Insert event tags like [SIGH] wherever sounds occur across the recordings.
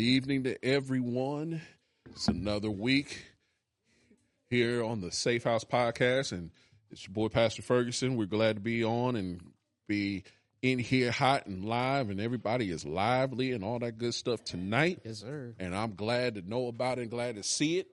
Good evening to everyone. It's another week here on the Safe House Podcast, and it's your boy Pastor Ferguson. We're glad to be on and be in here hot and live, and everybody is lively and all that good stuff tonight. Yes, sir. And I'm glad to know about it and glad to see it.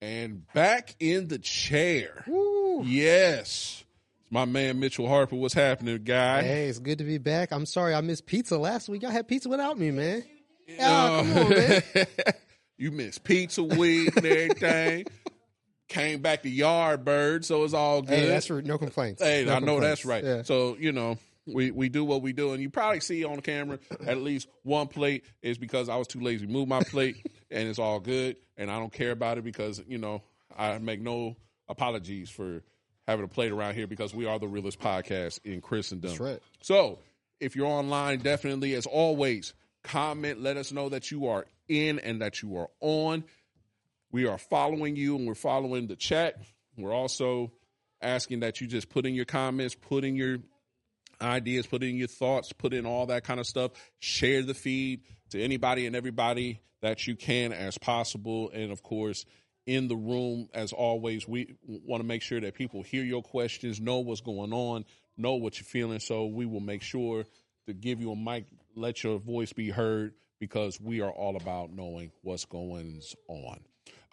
And back in the chair. Woo. Yes. My man Mitchell Harper, what's happening, guy? Hey, it's good to be back. I'm sorry I missed pizza last week. Y'all had pizza without me, man. Oh, come on, uh, man. [LAUGHS] you missed pizza week and everything. [LAUGHS] Came back to Yardbird, so it's all good. Hey, that's for, no complaints. Hey, No I know that's right. Yeah. So you know, we we do what we do, and you probably see on camera at least one plate is because I was too lazy to move my plate, [LAUGHS] and it's all good, and I don't care about it because you know I make no apologies for having a plate around here because we are the realest podcast in Christendom. That's right. So if you're online, definitely as always, comment. Let us know that you are in and that you are on. We are following you and we're following the chat. We're also asking that you just put in your comments, put in your ideas, put in your thoughts, put in all that kind of stuff. Share the feed to anybody and everybody that you can as possible. And of course, in the room, as always, we want to make sure that people hear your questions, know what's going on, know what you're feeling. So we will make sure to give you a mic, let your voice be heard because we are all about knowing what's going on.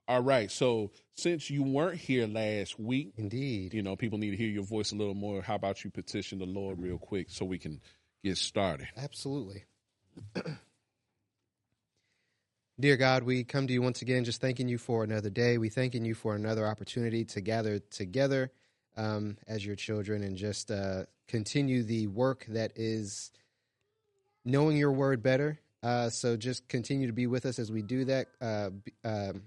All right. So since you weren't here last week, Indeed. you know, people need to hear your voice a little more. How about you petition the Lord real quick so we can get started? Absolutely. [CLEARS THROAT] Dear God, we come to you once again just thanking you for another day. We thanking you for another opportunity to gather together um, as your children and just uh, continue the work that is knowing your word better. Uh, so just continue to be with us as we do that. Uh, um,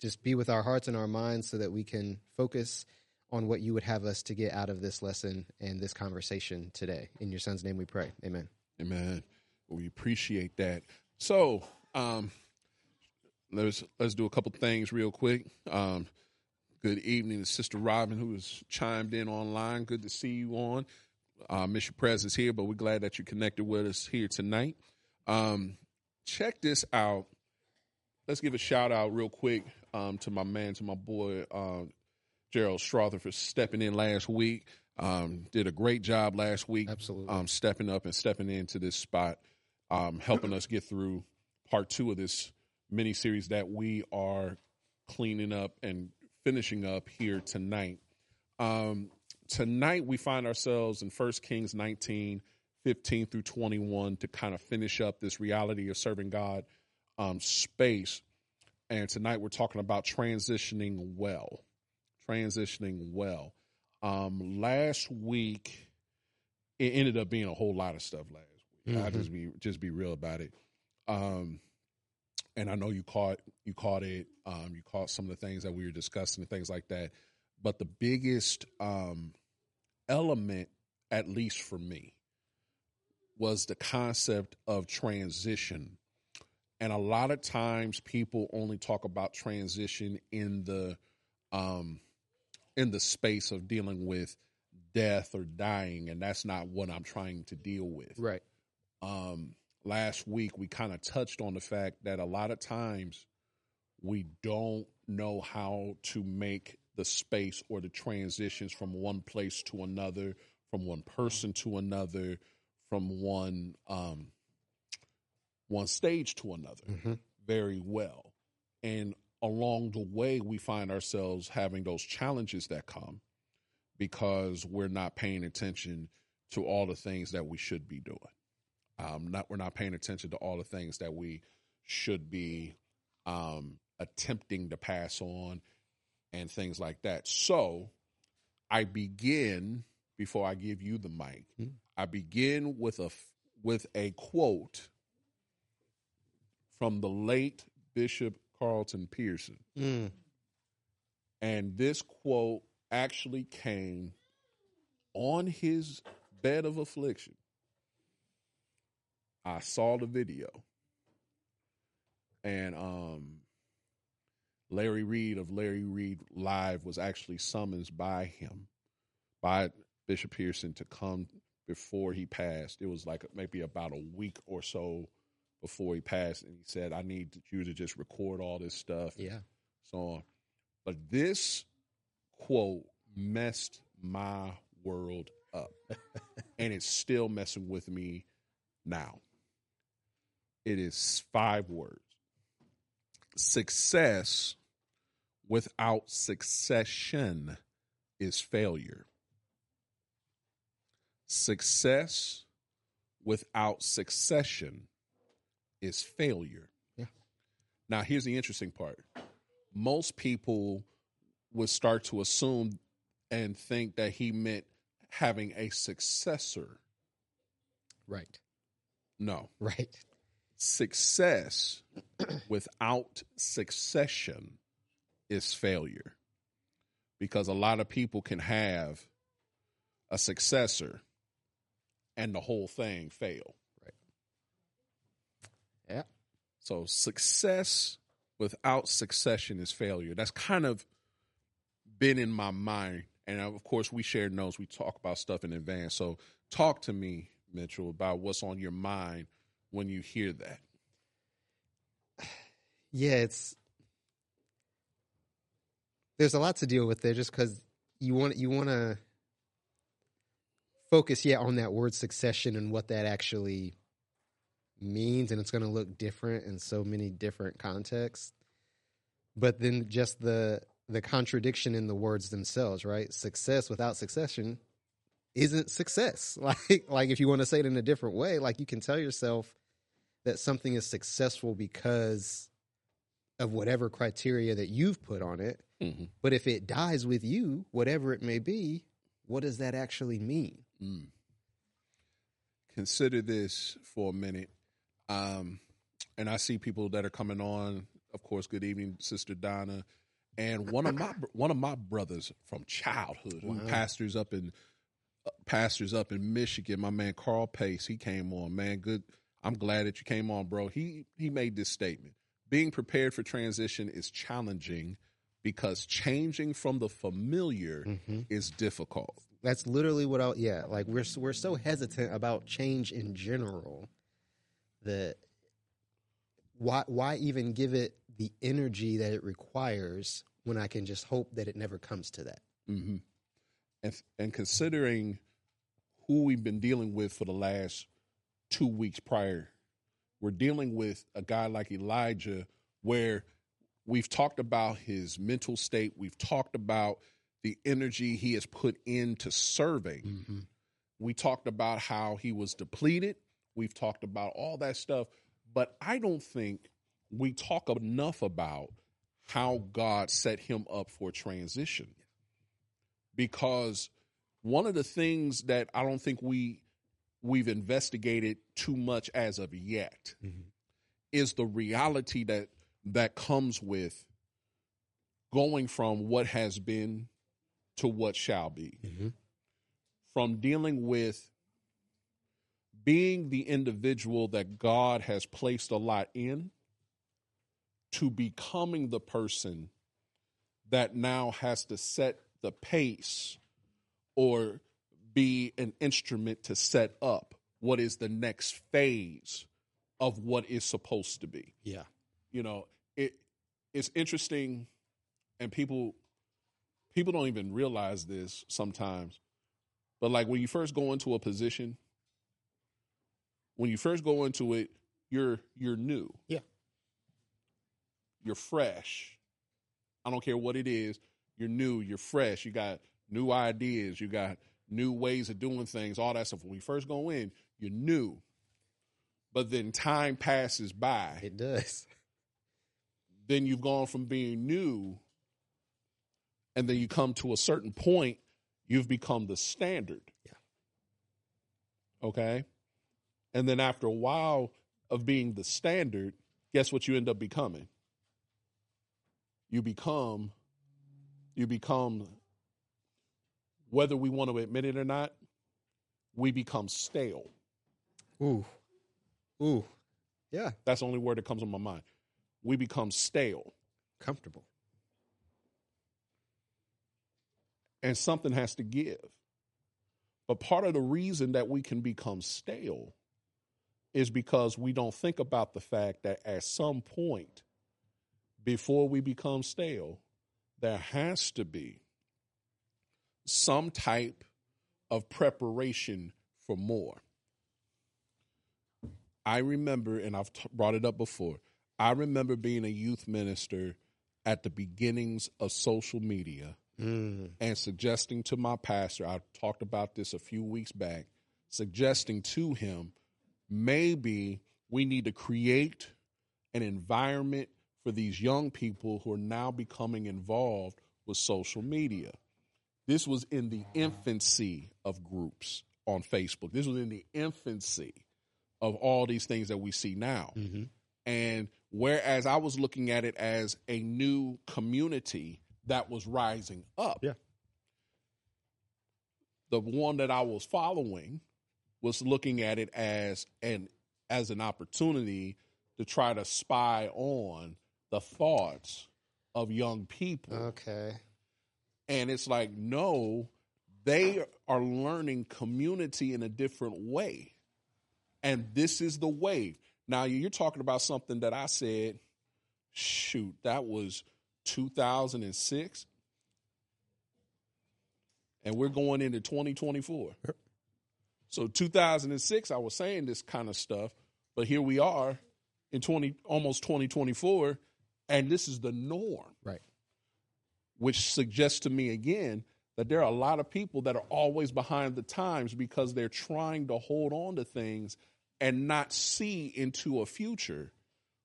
just be with our hearts and our minds so that we can focus on what you would have us to get out of this lesson and this conversation today. In your son's name we pray. Amen. Amen. We appreciate that. So, um, let's let's do a couple things real quick. Um, good evening to Sister Robin, who has chimed in online. Good to see you on. Uh, miss your presence here, but we're glad that you connected with us here tonight. Um, check this out. Let's give a shout out real quick um, to my man, to my boy uh, Gerald Strother for stepping in last week. Um, did a great job last week Absolutely. um, stepping up and stepping into this spot, um, helping us get through part two of this mini series that we are cleaning up and finishing up here tonight. Um, tonight we find ourselves in First Kings 19, 15 through 21 to kind of finish up this reality of serving God um, space. And tonight we're talking about transitioning well. Transitioning well. Um, last week, it ended up being a whole lot of stuff last week. I Mhm. just be just be real about it. Um, and I know you caught you caught it. Um, you caught some of the things that we were discussing and things like that. But the biggest um, element, at least for me, was the concept of transition. And a lot of times, people only talk about transition in the um, in the space of dealing with death or dying, and that's not what I'm trying to deal with Right. um, last week we kind of touched on the fact that a lot of times we don't know how to make the space or the transitions from one place to another, from one person to another, from one um, one stage to another Mhm. very well. And along the way, we find ourselves having those challenges that come because we're not paying attention to all the things that we should be doing. Um, not we're not paying attention to all the things that we should be um, attempting to pass on and things like that. So I begin before I give you the mic. Hmm. I begin with a with a quote from the late Bishop Carlton Pearson. Mm. And this quote actually came on his bed of affliction. I saw the video. And um Larry Reid of Larry Reid Live was actually summoned by him, by Bishop Pearson to come before he passed. It was like maybe about a week or so before he passed, and he said, "I need you to just record all this stuff." Yeah. So on. But this quote messed my world up. [LAUGHS] and it's still messing with me now. It is five words. Success without succession is failure. Success without succession is failure. Yeah. Now, here's the interesting part most people would start to assume and think that he meant having a successor. Right. No. Right. Success without succession is failure. Because a lot of people can have a successor and the whole thing fail. Right. Yeah. So success without succession is failure. That's kind of been in my mind. And of course, we share notes. We talk about stuff in advance. So talk to me, Mitchell, about what's on your mind when you hear that. [SIGHS] Yeah, it's there's a lot to deal with there just because you want you want to focus yeah on that word succession and what that actually means and it's going to look different in so many different contexts. But then just the the contradiction in the words themselves right? Success without succession isn't success. [LAUGHS] Like like if you want to say it in a different way like you can tell yourself that something is successful because of whatever criteria that you've put on it Mm-hmm. but if it dies with you whatever it may be what does that actually mean Mm. Consider this for a minute. Um, and I see people that are coming on. Of course, good evening, Sister Donna, and one of my one of my brothers from childhood who Wow. pastors up in uh, pastors up in Michigan. My man Carl Pace, he came on. Man, good. I'm glad that you came on, bro. He he made this statement: being prepared for transition is challenging because changing from the familiar is difficult. that's literally what I yeah like we're we're so hesitant about change in general that why why even give it the energy that it requires when I can just hope that it never comes to that? Hmm And and considering who we've been dealing with for the last two weeks prior, we're dealing with a guy like Elijah, where we've talked about his mental state, we've talked about the energy he has put into serving. Mm-hmm. We talked about how he was depleted. We've talked about all that stuff, but I don't think we talk enough about how God set him up for transition. Because one of the things that I don't think we we've investigated too much as of yet mm-hmm. is the reality that that comes with going from what has been to what shall be. Mm-hmm. From dealing with being the individual that God has placed a lot in to becoming the person that now has to set the pace or be an instrument to set up what is the next phase of what is supposed to be. Yeah you know it it's interesting and people people don't even realize this sometimes but like when you first go into a position when you first go into it you're you're new. Yeah. you're fresh. I don't care what it is. You're new. You're fresh. You got new ideas. You got new ways of doing things all that stuff. When you first go in you're new. But then time passes by. It does [LAUGHS] then you've gone from being new and then you come to a certain point you've become the standard. Yeah. okay? And then after a while of being the standard guess what you end up becoming? You become you become whether we want to admit it or not we become stale. Ooh. Ooh. Yeah. That's the only word that comes to my mind we become stale comfortable and something has to give. But part of the reason that we can become stale is because we don't think about the fact that at some point before we become stale, there has to be some type of preparation for more. I remember, and I've t- brought it up before, I remember being a youth minister at the beginnings of social media Mm. and suggesting to my pastor, I talked about this a few weeks back, suggesting to him, maybe we need to create an environment for these young people who are now becoming involved with social media. This was in the infancy of groups on Facebook. This was in the infancy of all these things that we see now. Mhm. And whereas I was looking at it as a new community that was rising up, Yeah. the one that I was following was looking at it as an as an opportunity to try to spy on the thoughts of young people. Okay. And it's like, no, they are learning community in a different way. And this is the wave. Now, you're talking about something that I said, shoot, that was 2006. And we're going into 2024. So 2006, I was saying this kind of stuff, but here we are in 20 almost 2024, and this is the norm Right. which suggests to me again that there are a lot of people that are always behind the times because they're trying to hold on to things and not see into a future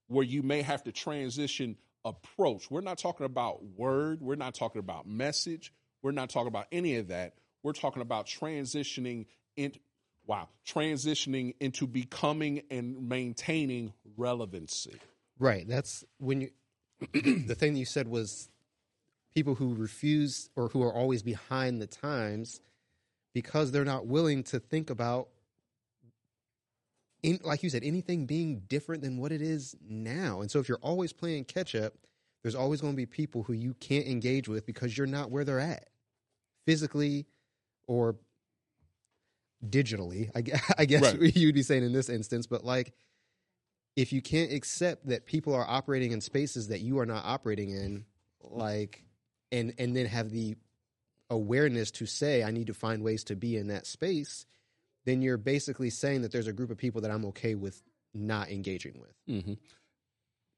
where you may have to transition approach. We're not talking about word, we're not talking about message, we're not talking about any of that. We're talking about transitioning in wow, transitioning into becoming and maintaining relevancy. Right. That's when you. [CLEARS THROAT] the thing that you said was people who refuse or who are always behind the times because they're not willing to think about, in, like you said, anything being different than what it is now. And so if you're always playing catch up, there's always going to be people who you can't engage with because you're not where they're at physically or digitally. I, gue- [LAUGHS] I guess Right. you'd be saying in this instance, but like if you can't accept that people are operating in spaces that you are not operating in, like, and and then have the awareness to say I need to find ways to be in that space, then you're basically saying that there's a group of people that I'm okay with not engaging with. Mm-hmm.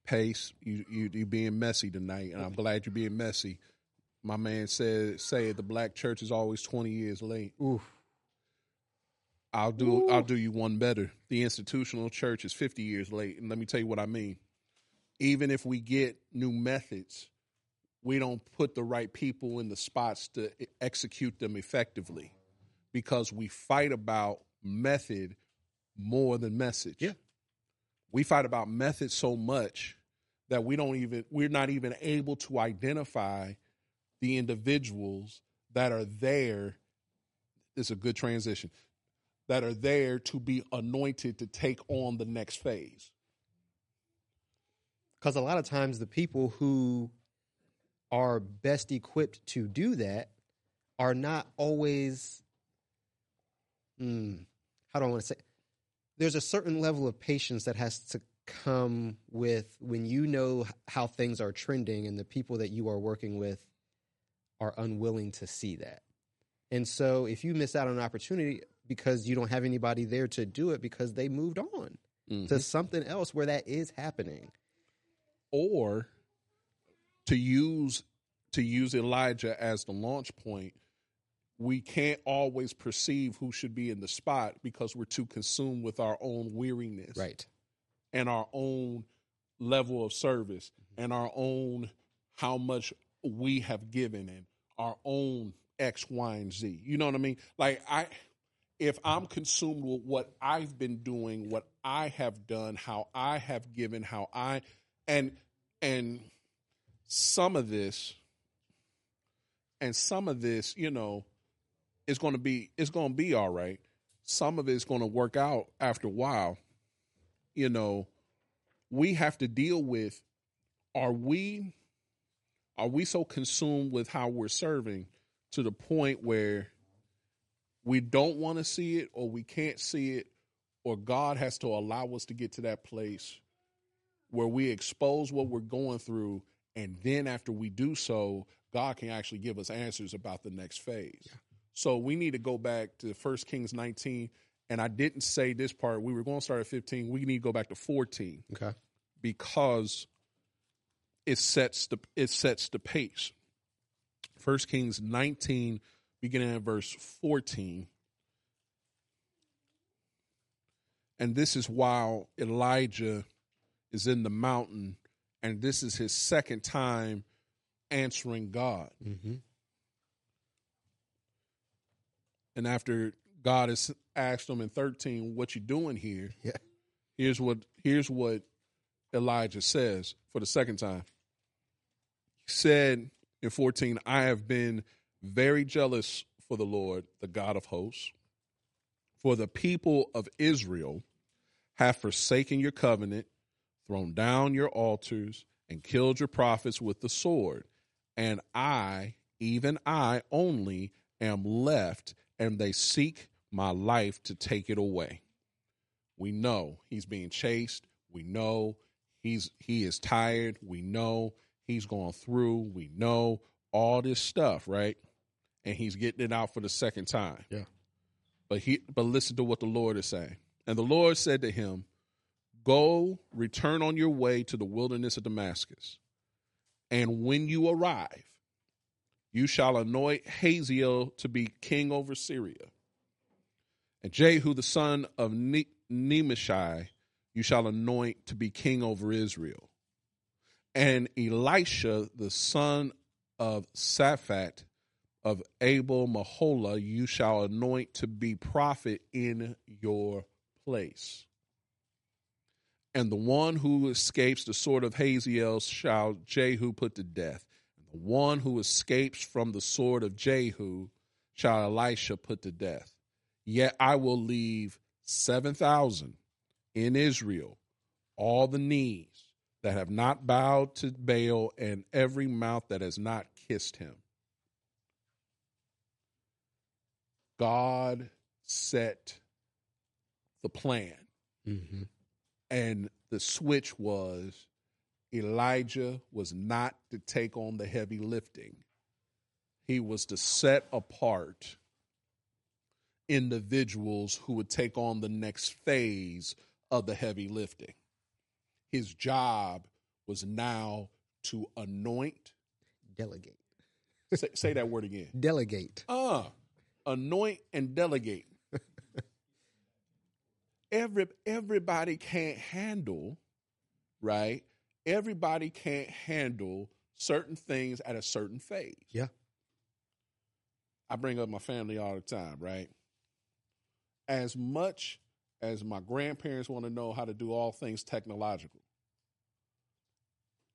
Pace, you you you being messy tonight, and I'm glad you're being messy. My man said said the black church is always 20 years late. Ooh, I'll do I'll do you one better. The institutional church is 50 years late, and let me tell you what I mean. Even if we get new methods, we don't put the right people in the spots to e- execute them effectively because we fight about method more than message. Yeah. We fight about method so much that we don't even we're not even able to identify the individuals that are there. It's a good transition that are there to be anointed to take on the next phase. because a lot of times the people who are best equipped to do that are not always hmm, how do I want to say there's a certain level of patience that has to come with when you know how things are trending and the people that you are working with are unwilling to see that. And so if you miss out on an opportunity because you don't have anybody there to do it because they moved on to something else where that is happening. or to use to use Elijah as the launch point, we can't always perceive who should be in the spot because we're too consumed with our own weariness Right. and our own level of service mm-hmm. and our own how much we have given and our own X, Y, and Z. You know what I mean? Like I if I'm consumed with what I've been doing, what I have done, how I have given, how I and and some of this and some of this, you know, is going to be it's going to be all right. Some of it's going to work out after a while. You know, we have to deal with are we are we so consumed with how we're serving to the point where we don't want to see it or we can't see it or God has to allow us to get to that place where we expose what we're going through. And then after we do so, God can actually give us answers about the next phase. Yeah. So we need to go back to First Kings 19. And I didn't say this part. We were going to start at 15. We need to go back to 14. Okay. Because it sets the it sets the pace. First Kings 19, beginning at verse 14. And this is while Elijah is in the mountain, and this is his second time answering God. Mm-hmm. And after God has asked him in 13, what you doing here? Yeah. Here's what here's what Elijah says for the second time. He said in 14, I have been very jealous for the Lord, the God of hosts. For the people of Israel have forsaken your covenant, thrown down your altars, and killed your prophets with the sword. And I, even I only, am left, and they seek my life to take it away. We know he's being chased. We know he's he is tired. We know he's going through. We know all this stuff, right? And he's getting it out for the second time. Yeah. But he but listen to what the Lord is saying. And the Lord said to him, Go, return on your way to the wilderness of Damascus. And when you arrive, you shall anoint Hazael to be king over Syria. And Jehu, the son of ne- Nimshi, you shall anoint to be king over Israel. And Elisha, the son of Shaphat of Abel Meholah, you shall anoint to be prophet in your place. And the one who escapes the sword of Hazael shall Jehu put to death. The one who escapes from the sword of Jehu shall Elisha put to death. Yet I will leave 7,000 in Israel, all the knees that have not bowed to Baal, and every mouth that has not kissed him. God set the plan. Mm-hmm. And the switch was Elijah was not to take on the heavy lifting, he was to set apart individuals who would take on the next phase of the heavy lifting. His job was now to anoint, delegate. say, say that word again. [LAUGHS] Delegate. Ah, uh, anoint and delegate. [LAUGHS] Every everybody can't handle, right? Everybody can't handle certain things at a certain phase. Yeah. I bring up my family all the time, right? As much as my grandparents want to know how to do all things technological,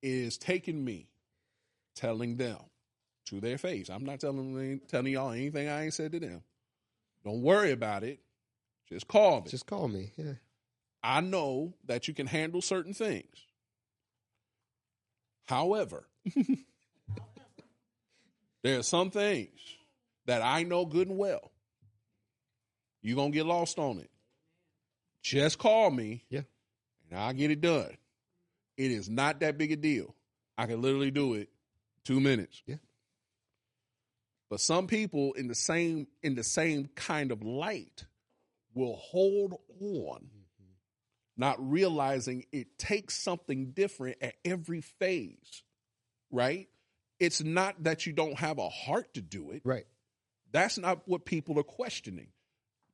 it is taking me telling them to their face. I'm not telling them, telling y'all anything I ain't said to them. Don't worry about it. Just call me. Just call me. Yeah. I know that you can handle certain things. However, [LAUGHS] there are some things that I know good and well. You're going to get lost on it. Just call me. Yeah. And I'll get it done. It is not that big a deal. I can literally do it two minutes. Yeah. But some people in the same in the same kind of light will hold on. Not realizing it takes something different at every phase, right? It's not that you don't have a heart to do it. Right. That's not what people are questioning.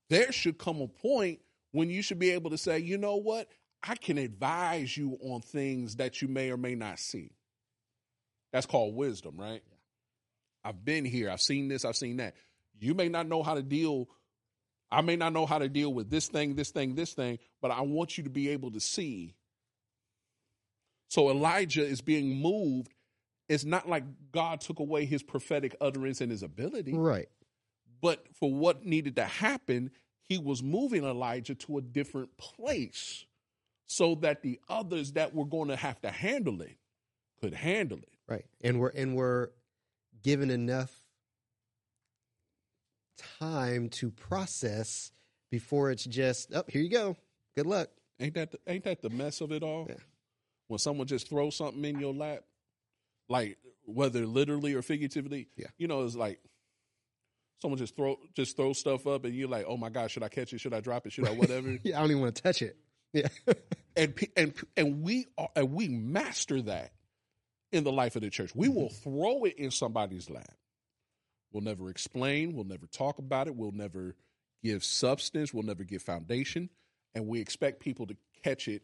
There should come a point when you should be able to say, you know what? I can advise you on things that you may or may not see. That's called wisdom, right? Yeah. I've been here. I've seen this. I've seen that. You may not know how to deal I may not know how to deal with this thing, this thing, this thing, but I want you to be able to see. So Elijah is being moved. It's not like God took away his prophetic utterance and his ability. Right. But for what needed to happen, he was moving Elijah to a different place so that the others that were going to have to handle it could handle it. Right. And we're and we're given enough time to process before it's just, oh, here you go. Good luck. Ain't that the, ain't that the mess of it all? Yeah. When someone just throws something in your lap, like whether literally or figuratively, Yeah. you know, it's like someone just throw just throw stuff up, and you're like, oh my god, should I catch it? Should I drop it? Should I whatever? [LAUGHS] Yeah, I don't even want to touch it. Yeah. [LAUGHS] and and and we are and we master that in the life of the church. We mm-hmm. will throw it in somebody's lap. We'll never explain. We'll never talk about it. We'll never give substance. We'll never give foundation, and we expect people to catch it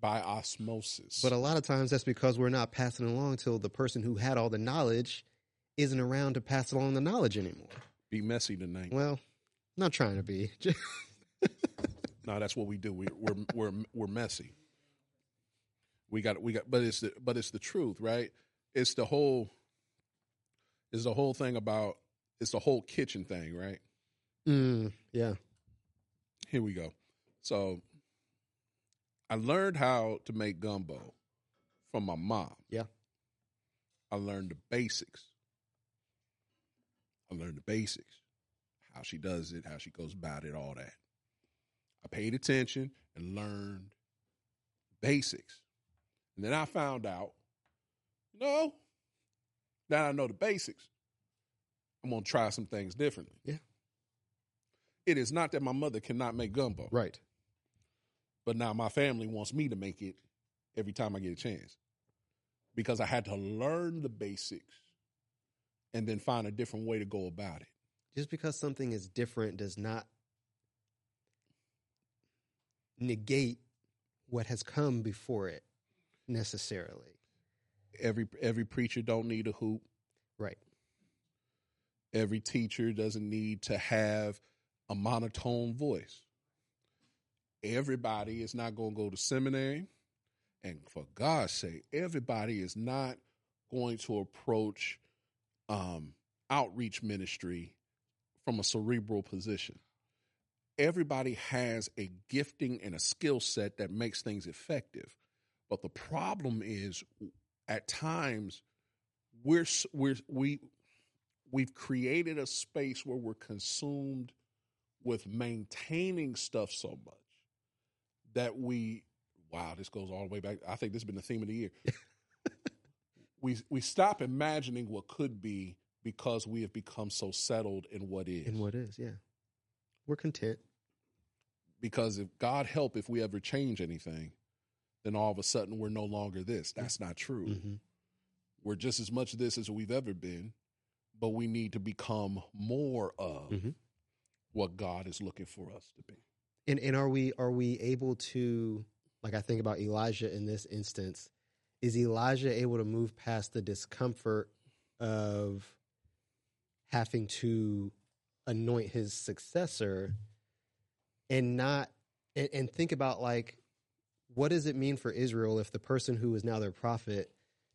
by osmosis. But a lot of times that's because we're not passing along till the person who had all the knowledge isn't around to pass along the knowledge anymore. be messy tonight. Well, not trying to be. [LAUGHS] No, that's what we do. We, we're we're we're messy. We got we got, but it's the but it's the truth, right? It's the whole. It's the whole thing about it's the whole kitchen thing, right? mm, yeah. Here we go. So, I learned how to make gumbo from my mom. Yeah. I learned the basics. I learned the basics, how she does it, how she goes about it, all that. I paid attention and learned basics. And then I found out, no, now I know the basics. I'm to try some things differently. Yeah. It is not that my mother cannot make gumbo, Right. but now my family wants me to make it every time I get a chance because I had to learn the basics and then find a different way to go about it. Just because something is different does not negate what has come before it necessarily. Every every preacher don't need a hoop. Right. Every teacher doesn't need to have a monotone voice. Everybody is not going to go to seminary. And for God's sake, everybody is not going to approach um, outreach ministry from a cerebral position. Everybody has a gifting and a skill set that makes things effective. But the problem is, at times, we're we're we we've created a space where we're consumed with maintaining stuff so much that we wow this goes all the way back i think this has been the theme of the year [LAUGHS] we we stop imagining what could be because we have become so settled in what is in what is, yeah. We're content. because if god help if we ever change anything then all of a sudden we're no longer this that's not true Mhm. we're just as much this as we've ever been but we need to become more of Mhm. what god is looking for us to be And and are we are we able to like I think about Elijah in this instance, is Elijah able to move past the discomfort of having to anoint his successor and not and, and think about like what does it mean for Israel if the person who is now their prophet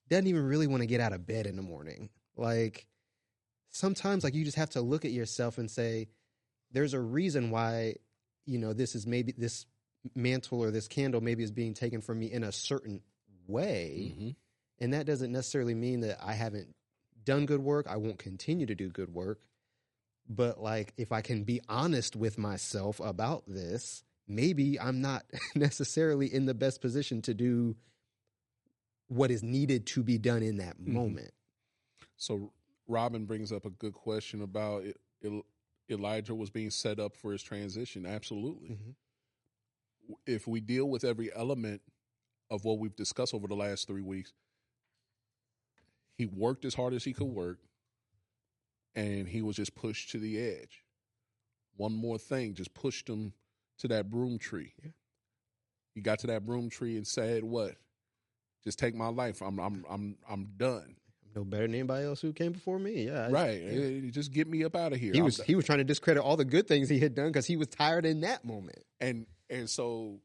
doesn't even really want to get out of bed in the morning? Like sometimes like you just have to look at yourself and say there's a reason why you know this is maybe this mantle or this candle maybe is being taken from me in a certain way Mhm. and that doesn't necessarily mean that i haven't done good work i won't continue to do good work but like if i can be honest with myself about this maybe i'm not [LAUGHS] necessarily in the best position to do what is needed to be done in that Mhm. moment So Robin brings up a good question about it, El- Elijah was being set up for his transition. Absolutely. Mhm. If we deal with every element of what we've discussed over the last three weeks, he worked as hard as he could work, and he was just pushed to the edge. One more thing just pushed him to that broom tree. Yeah. He got to that broom tree and said, "What? Just take my life. I'm I'm I'm I'm done." i'm no better than anybody else who came before me yeah Right. yeah. Just get me up out of here. he was he was trying to discredit all the good things he had done because he was tired in that moment and and so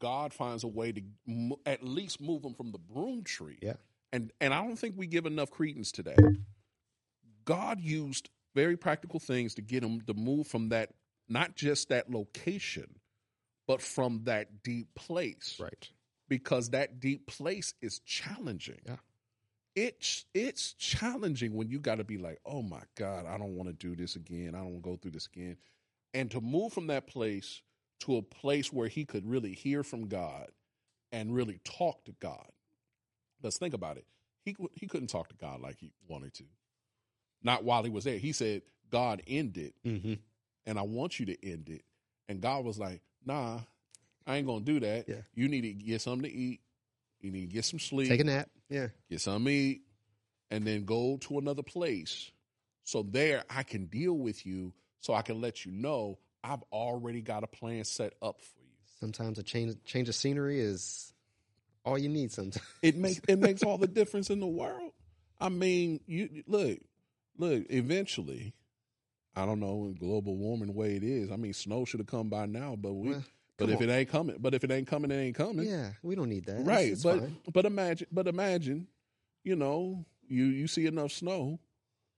God finds a way to mo- at least move him from the broom tree. Yeah. And and I don't think we give enough credence to that. God used very practical things to get him to move from that not just that location, but from that deep place. right Because that deep place is challenging. Yeah. It's it's challenging when you got to be like, "Oh my god, I don't want to do this again. I don't want to go through this again." And to move from that place to a place where he could really hear from God and really talk to God. Let's think about it. He he couldn't talk to God like he wanted to. Not while he was there. He said, "God ended Mm-hmm. And I want you to end it." And God was like, "Nah, I ain't gonna do that. Yeah. You need to get something to eat. You need to get some sleep. Take a nap. Yeah. get something to eat, and then go to another place. So there I can deal with you so I can let you know I've already got a plan set up for you. Sometimes a change change of scenery is all you need. Sometimes. It makes it makes all the difference in the world. I mean, you look, look, eventually, I don't know global warming the way it is. I mean, snow should have come by now, but we Well, but if it ain't coming, but if it ain't coming, it ain't coming. Yeah, we don't need that. Right it's but fine. but imagine but imagine you know you you see enough snow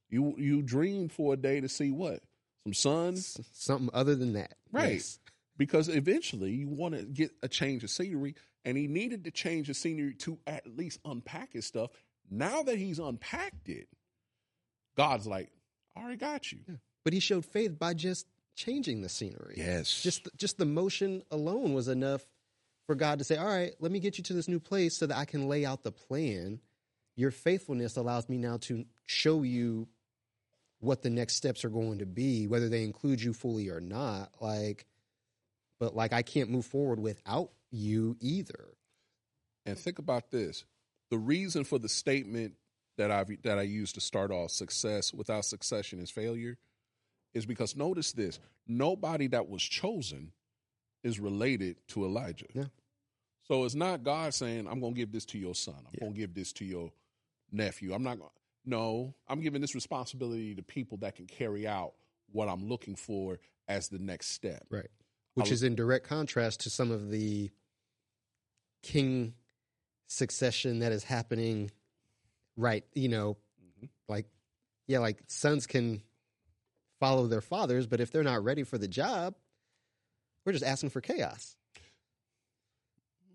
you you dream for a day to see what some sun S- something other than that. Right. Yes. because eventually you want to get a change of scenery and he needed to change the scenery to at least unpack his stuff now that he's unpacked it god's like i already got you But he showed faith by just changing the scenery. yes Just just the motion alone was enough for God to say, "All right, let me get you to this new place so that I can lay out the plan. Your faithfulness allows me now to show you what the next steps are going to be, whether they include you fully or not. Like, but like I can't move forward without you either. And think about this: the reason for the statement that I that I used to start off success without succession is failure is because notice this: nobody that was chosen is related to Elijah. Yeah. So it's not God saying, "I'm going to give this to your son. I'm Yeah. going to give this to your nephew." I'm not going to. No, I'm giving this responsibility to people that can carry out what I'm looking for as the next step. Right. Which I'll- is in direct contrast to some of the king succession that is happening right, you know, Mhm. like yeah, like sons can follow their fathers, but if they're not ready for the job, we're just asking for chaos.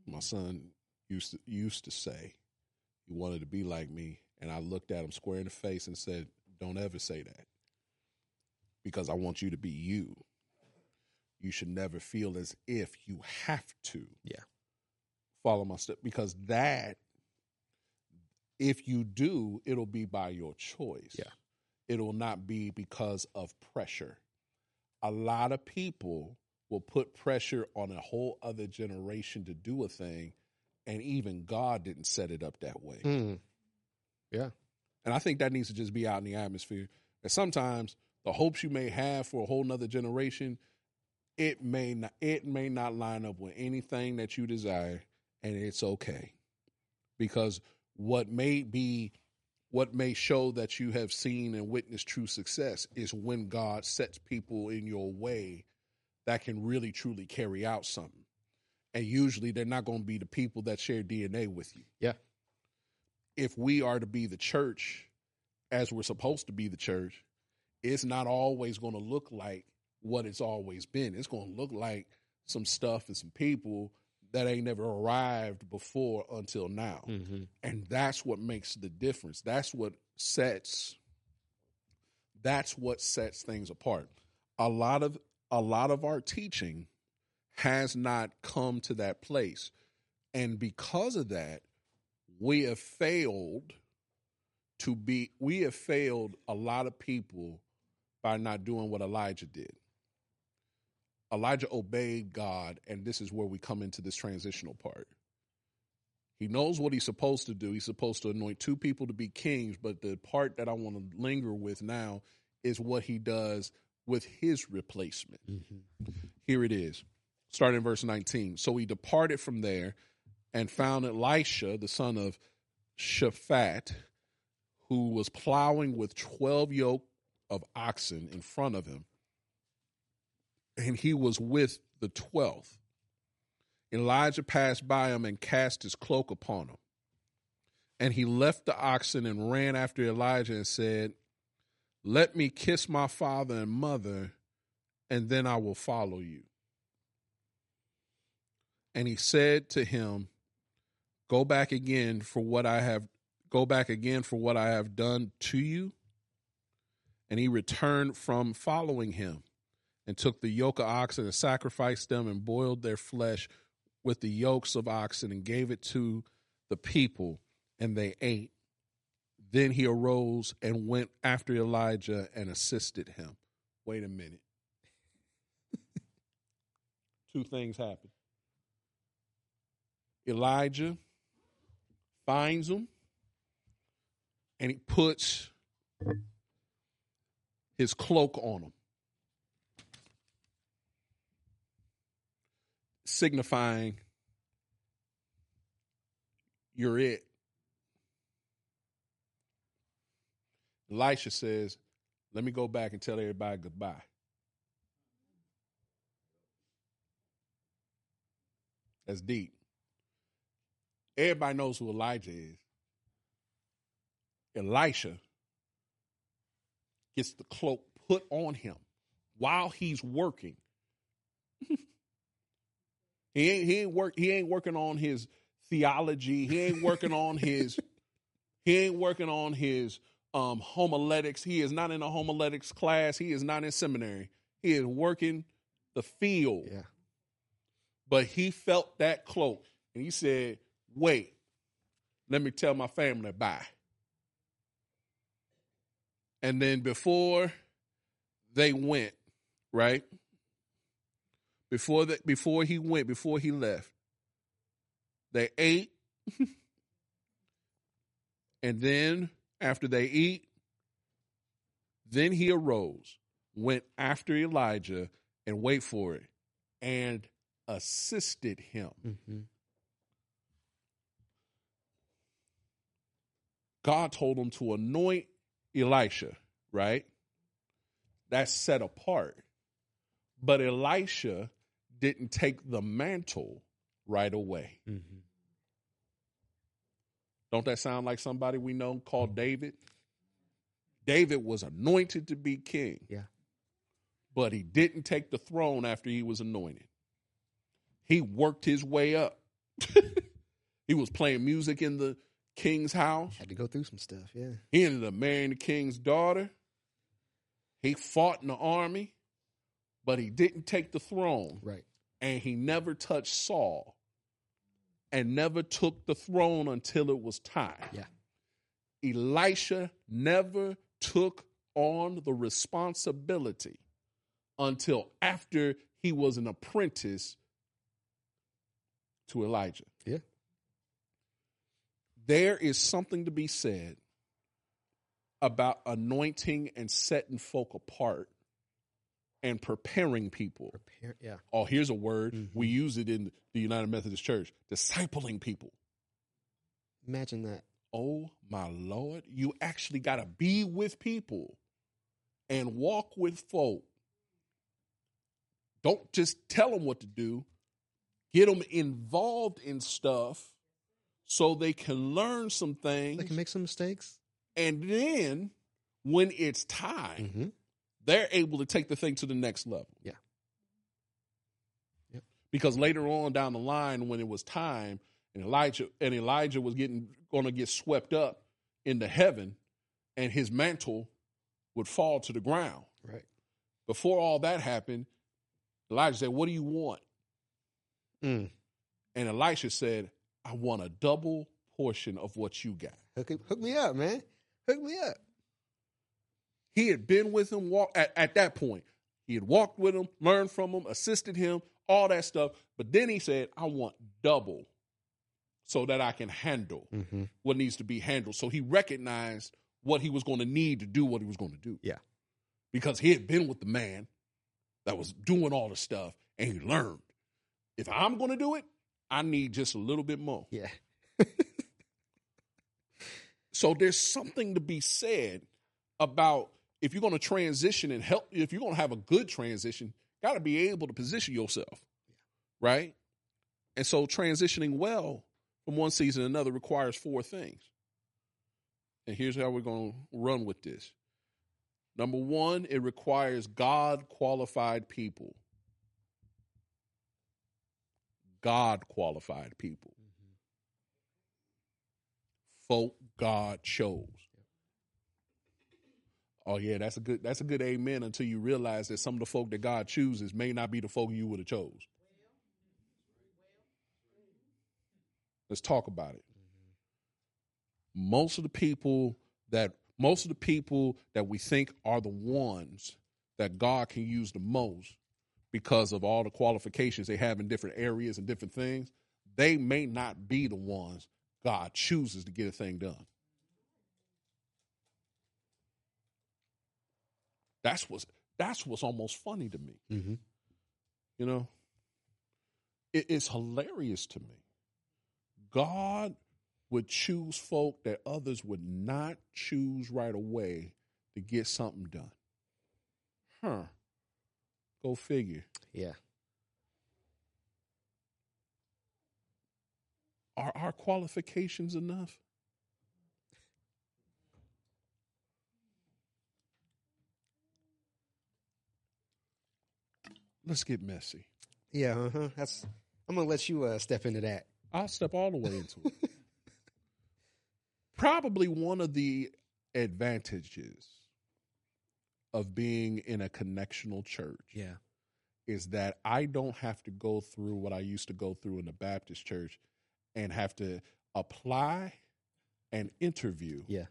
my son used to used to say he wanted to be like me and i looked at him square in the face and said don't ever say that because i want you to be you you should never feel as if you have to Yeah. follow my step because that if you do it'll be by your choice Yeah. It'll not be because of pressure. A lot of people will put pressure on a whole other generation to do a thing and even god didn't set it up that way. Hmm. Yeah, and i think that needs to just be out in the atmosphere. And sometimes the hopes you may have for a whole nother generation it may not it may not line up with anything that you desire and it's okay. Because what may be what may show that you have seen and witnessed true success is when god sets people in your way that can really truly carry out something and usually they're not going to be the people that share dna with you Yeah. if we are to be the church as we're supposed to be the church it's not always going to look like what it's always been. It's going to look like some stuff and some people that ain't never arrived before until now. Mm-hmm. And that's what makes the difference. That's what sets that's what sets things apart. A lot of a lot of our teaching has not come to that place. And because of that, we have failed to be we have failed a lot of people by not doing what Elijah did. Elijah obeyed God, and this is where we come into this transitional part. He knows what he's supposed to do. He's supposed to anoint two people to be kings, but the part that I want to linger with now is what he does with his replacement. Mm-hmm. Here it is, starting in verse 19. So he departed from there and found Elisha, the son of Shaphat, who was plowing with 12 yoke of oxen in front of him. And he was with the 12th. Elijah passed by him and cast his cloak upon him. And he left the oxen and ran after Elijah and said, Let me kiss my father and mother, and then I will follow you. And he said to him, Go back again for what I have go back again for what I have done to you. And he returned from following him. And took the yoke of oxen and sacrificed them and boiled their flesh with the yokes of oxen and gave it to the people, and they ate. Then he arose and went after Elijah and assisted him. Wait a minute. [LAUGHS] Two things happen. Elijah finds him and he puts his cloak on him, signifying you're it. Elisha says, Let me go back and tell everybody goodbye. That's deep. Everybody knows who Elijah is. Elisha gets the cloak put on him while he's working. [LAUGHS] he ain't he ain't work he ain't working on his theology. He ain't working on his he ain't working on his um homiletics. He is not in a homiletics class. He is not in seminary. He is working the field. Yeah. But he felt that cloak and he said, Wait, let me tell my family bye. And then before they went, right? Before that, before he went, before he left, they ate. [LAUGHS] and then after they eat, then he arose, went after Elijah, and wait for it, and assisted him. Mm-hmm. God told him to anoint Elisha, right? That's set apart. But Elisha didn't take the mantle right away. Mm-hmm. Don't that sound like somebody we know called David? David was anointed to be king. Yeah. But he didn't take the throne after he was anointed. He worked his way up. [LAUGHS] he was playing music in the king's house. Had to go through some stuff. Yeah. He ended up marrying the king's daughter. He fought in the army, but he didn't take the throne. Right. And he never touched Saul and never took the throne until it was time. Yeah. Elisha never took on the responsibility until after he was an apprentice to Elijah. Yeah. There is something to be said about anointing and setting folk apart and preparing people. Prepare. Yeah. Oh, here's a word. Mhm. We use it in the United Methodist Church discipling people. Imagine that. Oh, my Lord. You actually got to be with people and walk with folk. Don't just tell them what to do, get them involved in stuff so they can learn some things. They can make some mistakes. and then when it's time, Mm-hmm. They're able to take the thing to the next level. Yeah. Yep. Because later on down the line, when it was time, and Elijah and Elijah was getting going to get swept up into heaven, and his mantle would fall to the ground. Right. Before all that happened, Elijah said, "What do you want?" Mm. And Elisha said, "I want a double portion of what you got." Hook, hook me up, man. Hook me up. He had been with him walk at, at that point. He had walked with him, learned from him, assisted him, all that stuff. But then he said, I want double so that I can handle Mm-hmm. what needs to be handled. So he recognized what he was going to need to do what he was going to do. Yeah. Because he had been with the man that was doing all the stuff and he learned. If I'm going to do it, I need just a little bit more. Yeah. [LAUGHS] So there's something to be said about if you're going to transition and help, if you're going to have a good transition, got to be able to position yourself, right? And so transitioning well from one season to another requires four things. And here's how we're going to run with this. Number one, it requires God qualified people. God qualified people. Mm-hmm. Folk God chose. Oh yeah, that's a good that's a good amen until you realize that some of the folk that God chooses may not be the folk you would have chose. Let's talk about it. Mm-hmm. Most of the people that most of the people that we think are the ones that God can use the most because of all the qualifications they have in different areas and different things, they may not be the ones God chooses to get a thing done. That's what's that's what's almost funny to me. Mm-hmm. You know, it, it's hilarious to me. God would choose folk that others would not choose right away to get something done. Huh. Go figure. Yeah. Are our qualifications enough? Let's get messy. Yeah. Uh-huh. That's. I'm gonna let you uh, step into that. I'll step all the way into it. Probably one of the advantages of being in a connectional church Yeah. is that I don't have to go through what I used to go through in the Baptist church and have to apply and interview Yeah.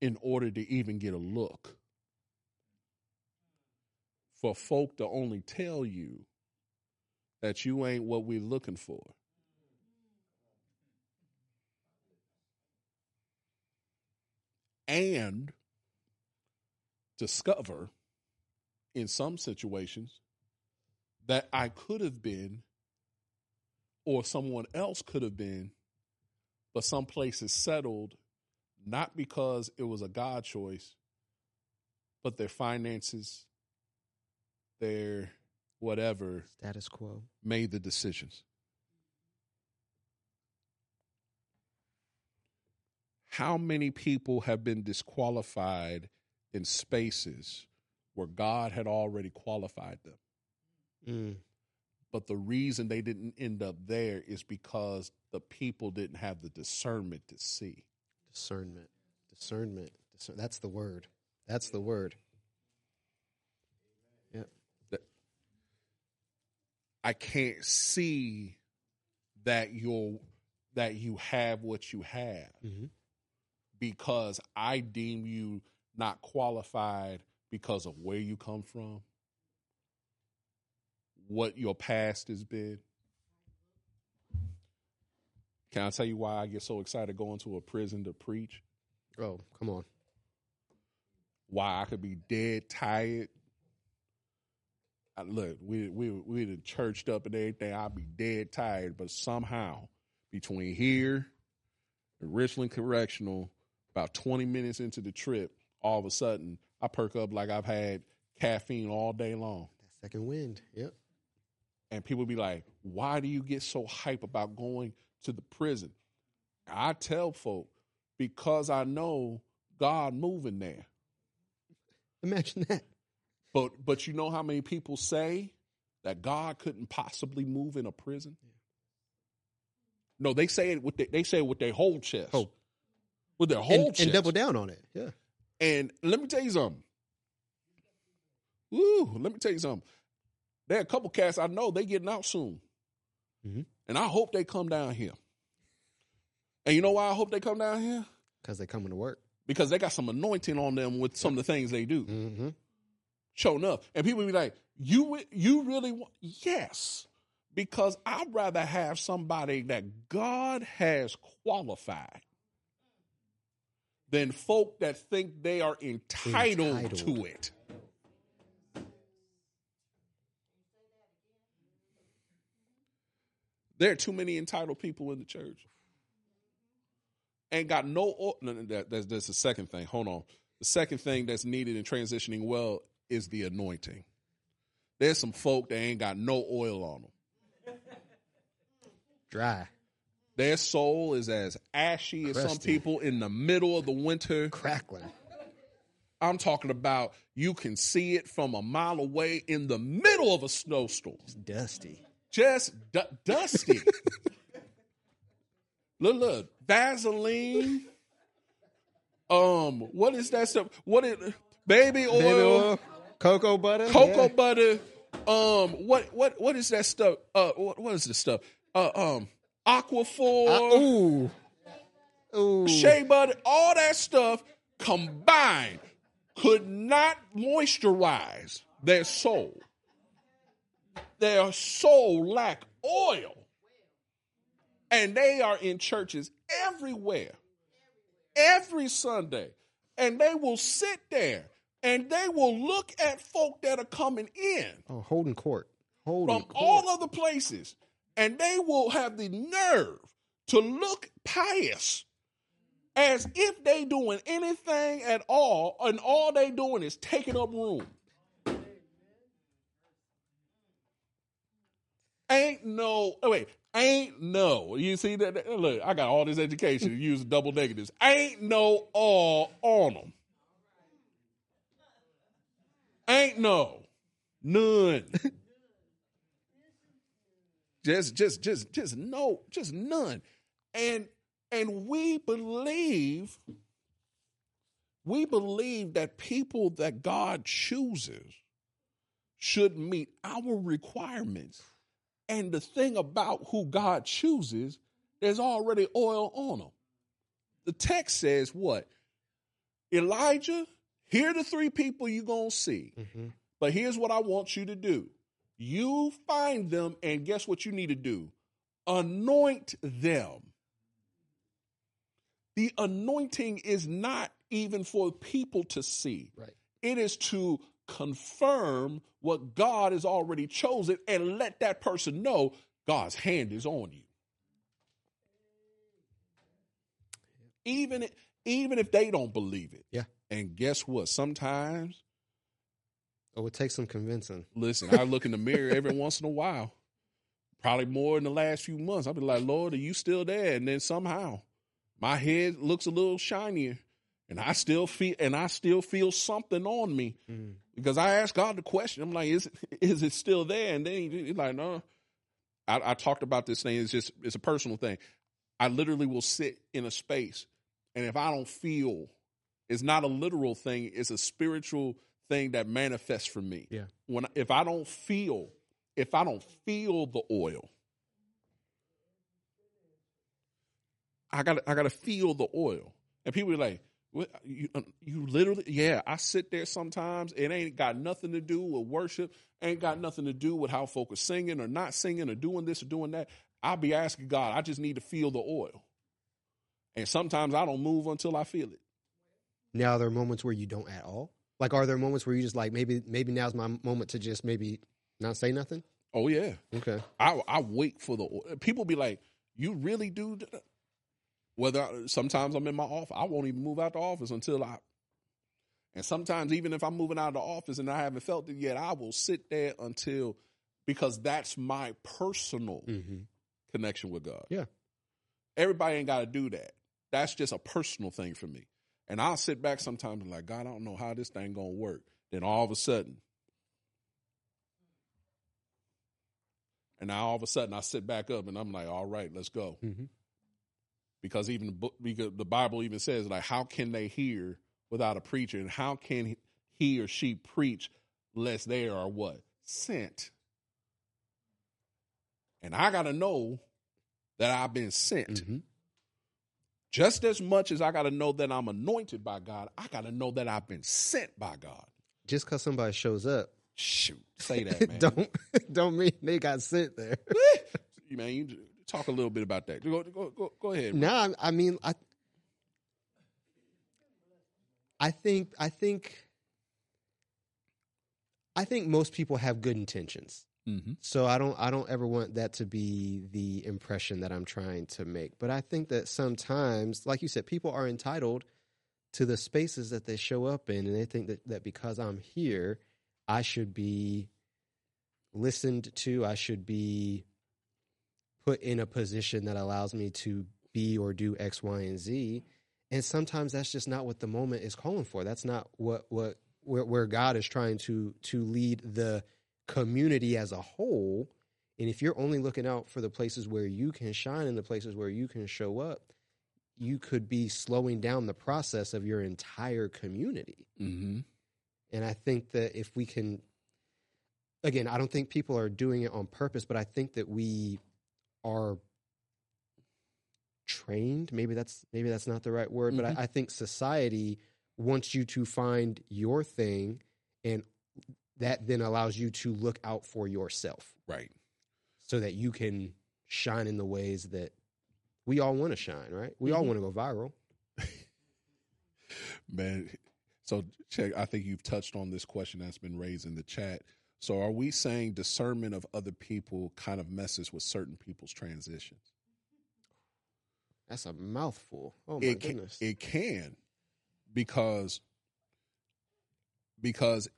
in order to even get a look. For folk to only tell you that you ain't what we're looking for. And discover in some situations that I could have been or someone else could have been, but some places settled not because it was a God choice, but their finances, their whatever Status quo. made the decisions. How many people have been disqualified in spaces where God had already qualified them? Mm. But the reason they didn't end up there is because the people didn't have the discernment to see. Discernment. Discernment. Discern- That's the word. That's the word. I can't see that you're that you have what you have Mm-hmm. because I deem you not qualified because of where you come from, what your past has been. Can I tell you why I get so excited going to a prison to preach? Oh, come on. Why I could be dead tired. I, look, we we we churched up and everything. I'd be dead tired, but somehow between here and Richland Correctional, about twenty minutes into the trip, all of a sudden I perk up like I've had caffeine all day long. That second wind. Yep. And people be like, why do you get so hype about going to the prison? I tell folk, because I know God moving there. Imagine that. But but you know how many people say that God couldn't possibly move in a prison? No, they say it with their, they say it with their whole chest. Oh. With their whole And, chest. and double down on it. Yeah. And let me tell you something. Woo, let me tell you something. There are a couple cats I know they getting out soon. Mhm. And I hope they come down here. And you know why I hope they come down here? Because they coming to work. Because they got some anointing on them with some of the things they do. Mm-hmm. Showing up. And people be like, you you really want yes. Because I'd rather have somebody that God has qualified than folk that think they are entitled, Entitled. to it. There are too many entitled people in the church. Ain't got no. No, no, that, that's, that's the second thing. Hold on. The second thing that's needed in transitioning well is the anointing. There's some folk that ain't got no oil on them. Dry. Their soul is as ashy as some people in the middle of the winter. Crackling. I'm talking about you can see it from a mile away in the middle of a snowstorm. It's dusty. Just du- dusty. [LAUGHS] look, look, Vaseline, Um, what is that stuff? What is baby oil, Baby oil, cocoa butter, cocoa yeah. butter? Um, what what what is that stuff? Uh, what, what is this stuff? Uh, um, aquaphor, Uh, ooh, ooh. shea butter, all that stuff combined could not moisturize their soul. Their soul lack oil. And they are in churches everywhere, every Sunday. And they will sit there and they will look at folk that are coming in Oh, holding court, holding from court. all other places, and they will have the nerve to look pious as if they doing anything at all, and all they doing is taking up room. Ain't no oh wait, ain't no. You see that? that- Look, I got all this education to use double negatives. Ain't no all on them. Ain't no. None. [LAUGHS] just just just just no just none. And and we believe we believe that people that god chooses should meet our requirements. And the thing about who god chooses there's already oil on them the text says what? Elijah here are the three people you're going to see Mhm. but here's what I want you to do. You find them, and guess what you need to do? Anoint them. The anointing is not even for people to see, Right. it is to confirm what God has already chosen and let that person know God's hand is on you. Even, even if they don't believe it. Yeah. And guess what? Sometimes Oh, it takes some convincing. Listen, I look in the mirror every [LAUGHS] once in a while, probably more in the last few months. I'll be like, Lord, are you still there? And then somehow my head looks a little shinier and I still feel and I still feel something on me Mm. because I asked God the question. I'm like, is is it still there? And then he's like, no. I, I talked about this thing. It's just it's a personal thing. I literally will sit in a space, and if I don't feel, it's not a literal thing. It's a spiritual thing that manifests for me. Yeah. When if I don't feel, if I don't feel the oil, I got I got to feel the oil. And people are like, what, you, uh, you literally, yeah, I sit there sometimes. It ain't got nothing to do with worship, ain't got nothing to do with how folk are singing or not singing or doing this or doing that. I'll be asking God, I just need to feel the oil. And sometimes I don't move until I feel it. Now, there are there moments where you don't at all? Like, are there moments where you just like maybe maybe now's my moment to just maybe not say nothing? Oh, yeah. Okay. I, I wait for the. People be like, you really do? Whether I, sometimes I'm in my office, I won't even move out the office until I. And sometimes, even if I'm moving out of the office and I haven't felt it yet, I will sit there until because that's my personal Mm-hmm. connection with God. Yeah. Everybody ain't got to do that. That's just a personal thing for me. And I'll sit back sometimes and like, God, I don't know how this thing gonna work. Then all of a sudden, and now all of a sudden I sit back up and I'm like, all right, let's go. Mm-hmm. Because even the book, because the Bible even says like, how can they hear without a preacher, and how can he or she preach lest they are what sent? And I got to know that I've been sent. Mm-hmm. Just as much as I got to know that I'm anointed by God, I got to know that I've been sent by God. Just because somebody shows up, Shoot, say [LAUGHS] that, man. don't [LAUGHS] don't mean they got sent there. [LAUGHS] man, you talk a little bit about that. Go, go, go, go ahead. No, I, I mean, I, I think, I think, I think most people have good intentions. Mm-hmm. So I don't, I don't ever want that to be the impression that I'm trying to make. But I think that sometimes, like you said, people are entitled to the spaces that they show up in, and they think that that because I'm here, I should be listened to. I should be put in a position that allows me to be or do X, Y, and Z. And sometimes that's just not what the moment is calling for. That's not what what where, where God is trying to to lead the community as a whole. And if you're only looking out for the places where you can shine and the places where you can show up, you could be slowing down the process of your entire community. Mm-hmm. And I think that if we can, again, I don't think people are doing it on purpose, but I think that we are trained. Maybe that's maybe that's not the right word, Mhm. but I, I think society wants you to find your thing, and that then allows you to look out for yourself, Right. so that you can shine in the ways that we all want to shine. Right? We all Mhm. want to go viral. [LAUGHS] Man, so check. I think you've touched on this question that's been raised in the chat. So, are we saying discernment of other people kind of messes with certain people's transitions? That's a mouthful. Oh my it can, goodness. it can because because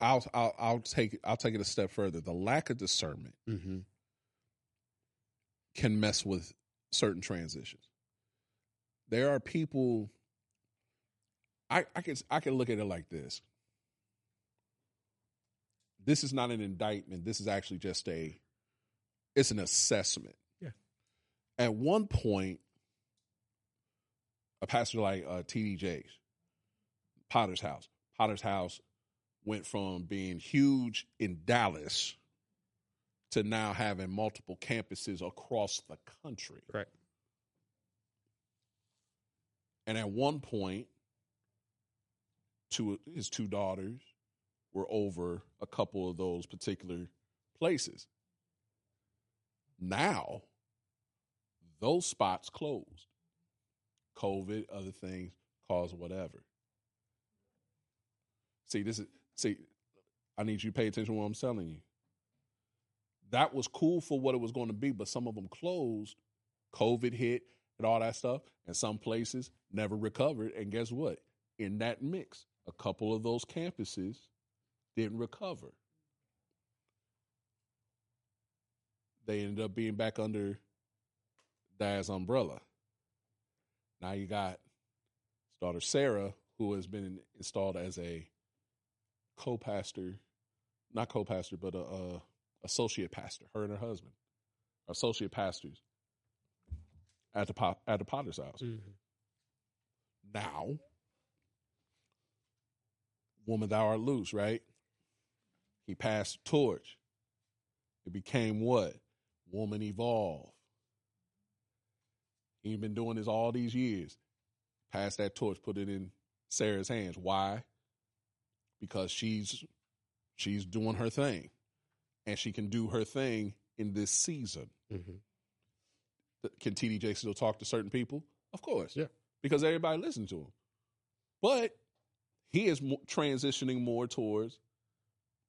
I'll, I'll I'll take I'll take it a step further. The lack of discernment hmm can mess with certain transitions. There are people. I I can I can look at it like this. This is not an indictment. This is actually just a. It's an assessment. Yeah. At one point, a pastor like uh, T.D. Jakes, Potter's House. Potter's House went from being huge in Dallas to now having multiple campuses across the country. Right. And at one point, two his two daughters were over a couple of those particular places. Now, those spots closed. COVID, other things, cause whatever. See, this is see, I need you to pay attention to what I'm telling you. That was cool for what it was going to be, but some of them closed. COVID hit and all that stuff, and some places never recovered. And guess what? In that mix, a couple of those campuses didn't recover. They ended up being back under Dad's umbrella. Now you got daughter Sarah, who has been installed as a co-pastor, not co-pastor, but a, a associate pastor. Her and her husband, associate pastors at the pot, at the Potter's house. Mm-hmm. Now, woman, thou art loose, right? He passed the torch. It became what? Woman evolve. He's been doing this all these years. Pass that torch, put it in Sarah's hands. Why? Because she's she's doing her thing. And she can do her thing in this season. hmm Can TD Jakes still talk to certain people? Of course. Yeah. Because everybody listens to him. But he is transitioning more towards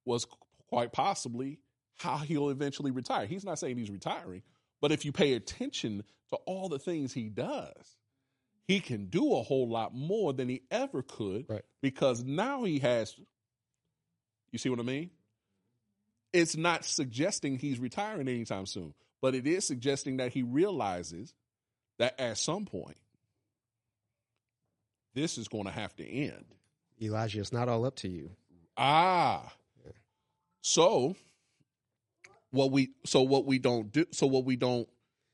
was quite possibly how he'll eventually retire. He's not saying he's retiring, but if you pay attention to all the things he does, he can do a whole lot more than he ever could Right. because now he has you see what I mean? It's not suggesting he's retiring anytime soon, but it is suggesting that he realizes that at some point this is going to have to end. Elijah, it's not all up to you. Ah. So what we so what we don't do so what we don't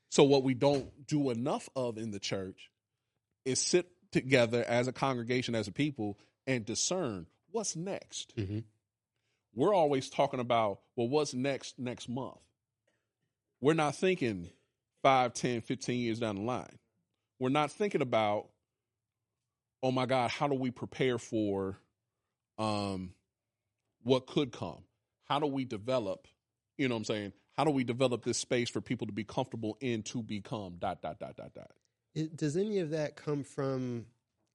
so what we don't do enough of in the church is sit together as a congregation as a people and discern what's next. Mhm. We're always talking about well what's next next month. We're not thinking 5, 10, 15 years down the line. We're not thinking about oh my god, how do we prepare for um what could come? How do we develop, you know what I'm saying? How do we develop this space for people to be comfortable in to become dot dot dot dot dot. It, does any of that come from?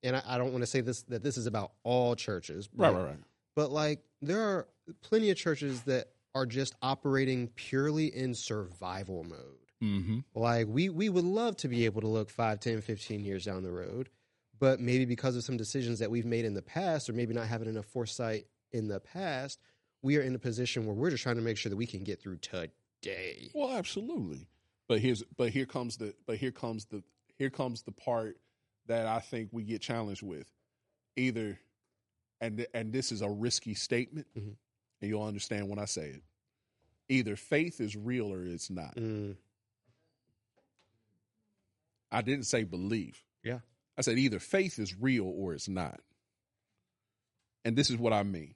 And I, I don't want to say this that this is about all churches, but, Right, right, right. But like, there are plenty of churches that are just operating purely in survival mode. Mm-hmm. Like we we would love to be able to look 5, 10, 15 years down the road, but maybe because of some decisions that we've made in the past or maybe not having enough foresight in the past, we are in a position where we're just trying to make sure that we can get through today. Well, absolutely. But here's but here comes the but here comes the here comes the part that I think we get challenged with. Either and and this is a risky statement, Mhm. and you'll understand when I say it. Either faith is real or it's not. Mm, I didn't say belief. Yeah. I said either faith is real or it's not. And this is what I mean.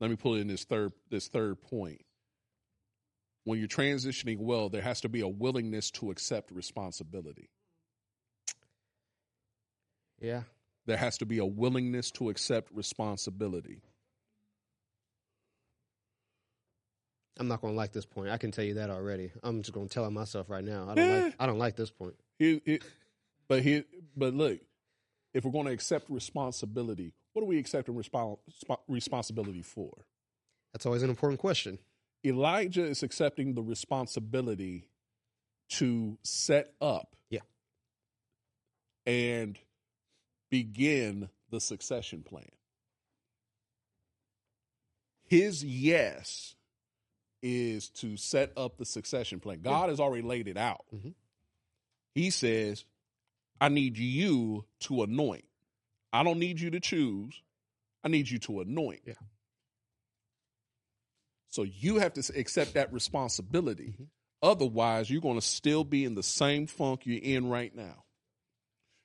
Let me pull in this third this third point. When you're transitioning well, there has to be a willingness to accept responsibility. Yeah. There has to be a willingness to accept responsibility. I'm not going to like this point. I can tell you that already. I'm just going to tell it myself right now. I don't Yeah. like. I don't like this point. But here, but look, if we're going to accept responsibility, what are we accepting respon- responsibility for? That's always an important question. Elijah is accepting the responsibility to set up, Yeah. and begin the succession plan. His yes is to set up the succession plan. God has already laid it out. Mhm. He says, I need you to anoint. I don't need you to choose. I need you to anoint. Yeah. So you have to accept that responsibility. Mhm. Otherwise, you're going to still be in the same funk you're in right now.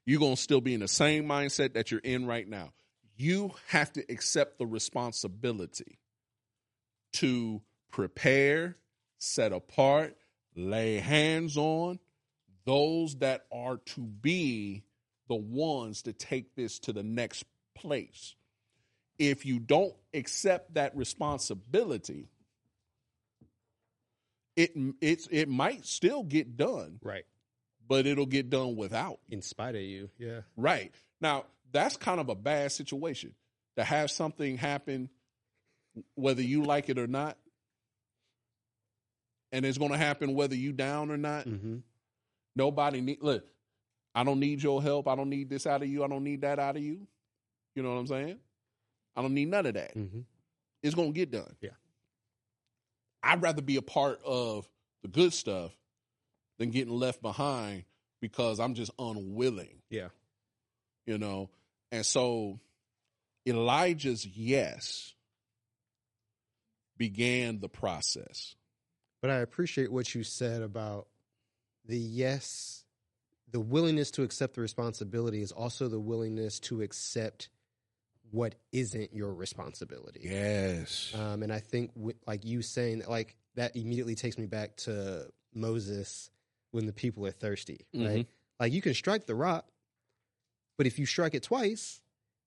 You're going to still be in the same mindset that you're in right now. You have to accept the responsibility to prepare, set apart, lay hands on those that are to be the ones to take this to the next place. If you don't accept that responsibility, it it's it might still get done, Right. But it'll get done without. In spite of you. Yeah. Right. Now, that's kind of a bad situation to have something happen whether you like it or not. And it's going to happen whether you down or not. Mm-hmm. Nobody need look. I don't need your help. I don't need this out of you. I don't need that out of you. You know what I'm saying? I don't need none of that. Mm-hmm. It's going to get done. Yeah. I'd rather be a part of the good stuff than getting left behind because I'm just unwilling. Yeah. you know and so elijah's yes began the process But I appreciate what you said about the yes, the willingness to accept the responsibility is also the willingness to accept what isn't your responsibility. yes Um, and I think, wi- like you saying, that, like that immediately takes me back to Moses when the people are thirsty, right? Like you can strike the rock, but if you strike it twice,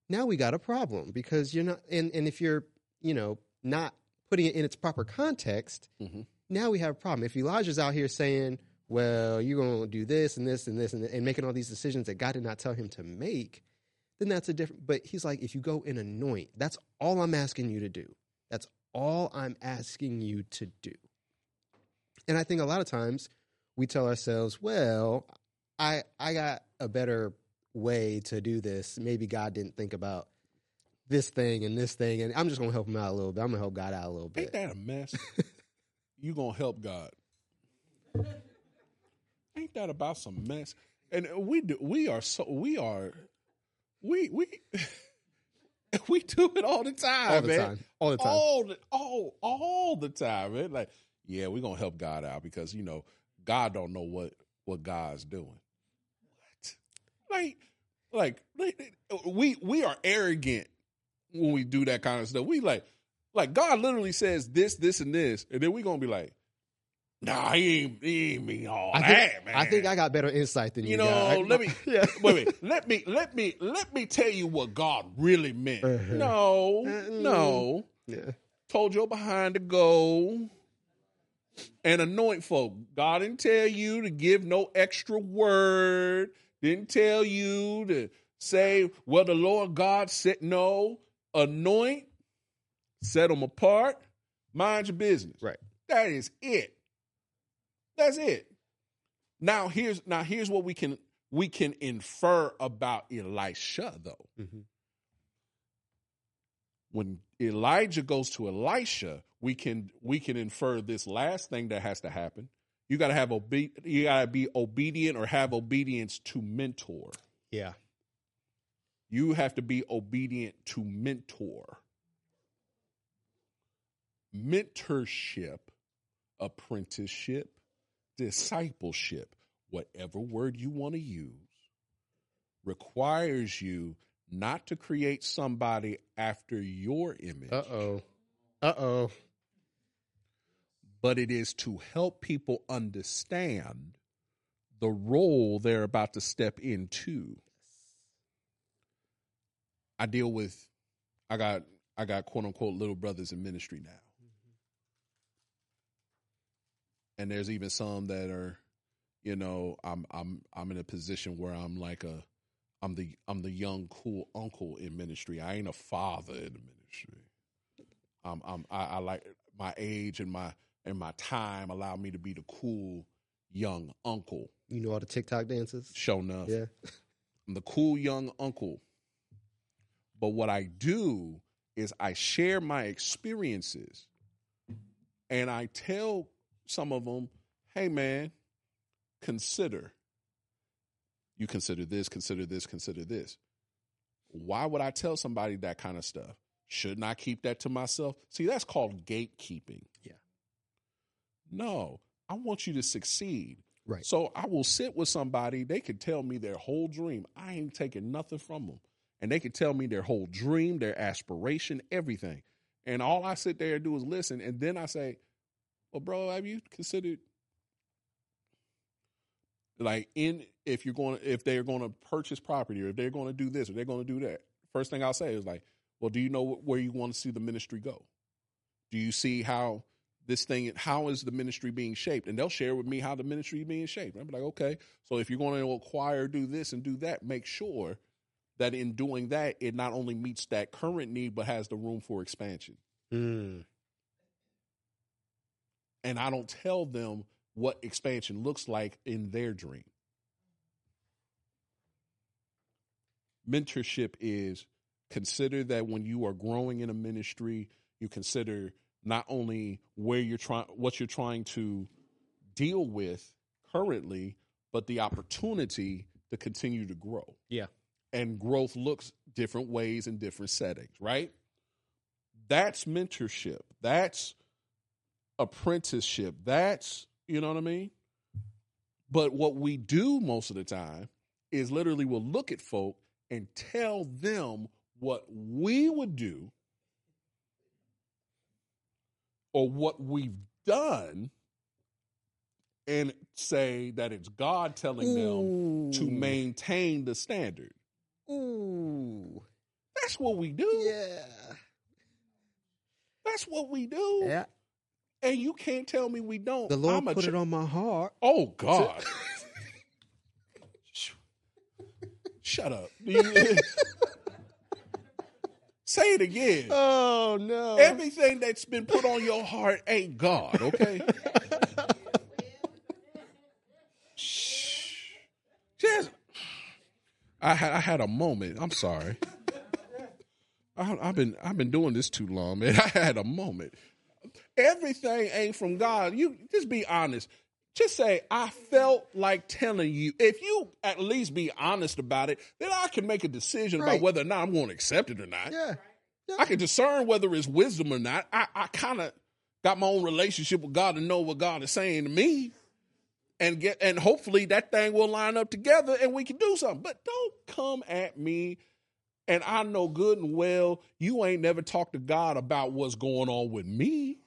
now we got a problem because you're not. And and if you're, you know, not putting it in its proper context, Mhm. now we have a problem. If Elijah's out here saying, "Well, you're going to do this and this and this," and, and making all these decisions that God did not tell him to make, then that's a different. But he's like, if you go and anoint, that's all I'm asking you to do. That's all I'm asking you to do. And I think a lot of times we tell ourselves, well, I I got a better way to do this. Maybe God didn't think about this thing and this thing, and I'm just gonna help him out a little bit. I'm gonna help God out a little bit. ain't that a mess [LAUGHS] you gonna help god ain't that about some mess and we do we are so we are we we [LAUGHS] we do it all the time All the man. time. All the time. all the all all the time, man. Like, yeah, we're gonna help God out because you know God don't know what what God's doing. What? Like, like, like, we we are arrogant when we do that kind of stuff. We like, like God literally says this, this, and this, and then we gonna be like, Nah, he ain't, he ain't mean all I that, think, man. I think I got better insight than you. You know, let me [LAUGHS] Yeah. wait, wait. Let me let me let me tell you what God really meant. Uh-huh. No, Uh, no. Yeah. Told your behind to go and anoint folk. God didn't tell you to give no extra word. Didn't tell you to say, well, the Lord God said no. Anoint, set them apart, mind your business. Right. That is it. That's it. Now here's now here's what we can we can infer about Elisha though. Mhm. When Elijah goes to Elisha, we can we can infer this last thing that has to happen. You got to have obe- you got to be obedient or have obedience to mentor. Yeah. You have to be obedient to mentor. Mentorship, apprenticeship, discipleship, whatever word you want to use, requires you not to create somebody after your image, Uh oh. Uh oh. but it is to help people understand the role they're about to step into. I deal with I got I got quote unquote little brothers in ministry now. And there's even some that are, you know, I'm I'm I'm in a position where I'm like a I'm the I'm the young cool uncle in ministry. I ain't a father in the ministry. I'm I'm I, I like my age and my and my time allow me to be the cool young uncle. You know all the TikTok dances? Show enough. Yeah. I'm the cool young uncle. But what I do is I share my experiences and I tell some of them, hey man, consider. You consider this, consider this, consider this. Why would I tell somebody that kind of stuff? Shouldn't I keep that to myself? See, that's called gatekeeping. Yeah. No, I want you to succeed. Right. So I will sit with somebody, they could tell me their whole dream. I ain't taking nothing from them. And they could tell me their whole dream, their aspiration, everything. And all I sit there and do is listen. And then I say, Well, bro, have you considered like in if you're going if they're going to purchase property or if they're going to do this or they're going to do that? First thing I'll say is like, Well, do you know where you want to see the ministry go? Do you see how this thing how is the ministry being shaped and they'll share with me how the ministry is being shaped i'm like okay so if you're going to acquire do this and do that make sure that in doing that it not only meets that current need but has the room for expansion Mm. and i don't tell them what expansion looks like in their dream. Mentorship is consider that when you are growing in a ministry you consider not only where you're trying what you're trying to deal with currently but the opportunity to continue to grow. Yeah. and growth looks different ways in different settings right? That's mentorship. That's apprenticeship. That's you know what i mean but what we do most of the time is literally we'll look at folk and tell them what we would do or what we've done and say that it's God telling them to maintain the standard. Ooh. That's what we do. Yeah. That's what we do. Yeah. And you can't tell me we don't. The Lord I'm put ch- it on my heart. Oh God. [LAUGHS] Shut up. [LAUGHS] Say it again. Oh no. Everything that's been put on your heart ain't God, okay? Shh. [LAUGHS] Just, I had I had a moment. I'm sorry. I, I've been I've been doing this too long, man. I had a moment. Everything ain't from God. You just be honest. Just say I felt like telling you. If you at least be honest about it, then I can make a decision about whether or not I'm going to accept it or not. Yeah. I can discern whether it's wisdom or not. I, I kind of got my own relationship with God to know what God is saying to me, and get and hopefully that thing will line up together and we can do something. But don't come at me, and I know good and well you ain't never talked to God about what's going on with me.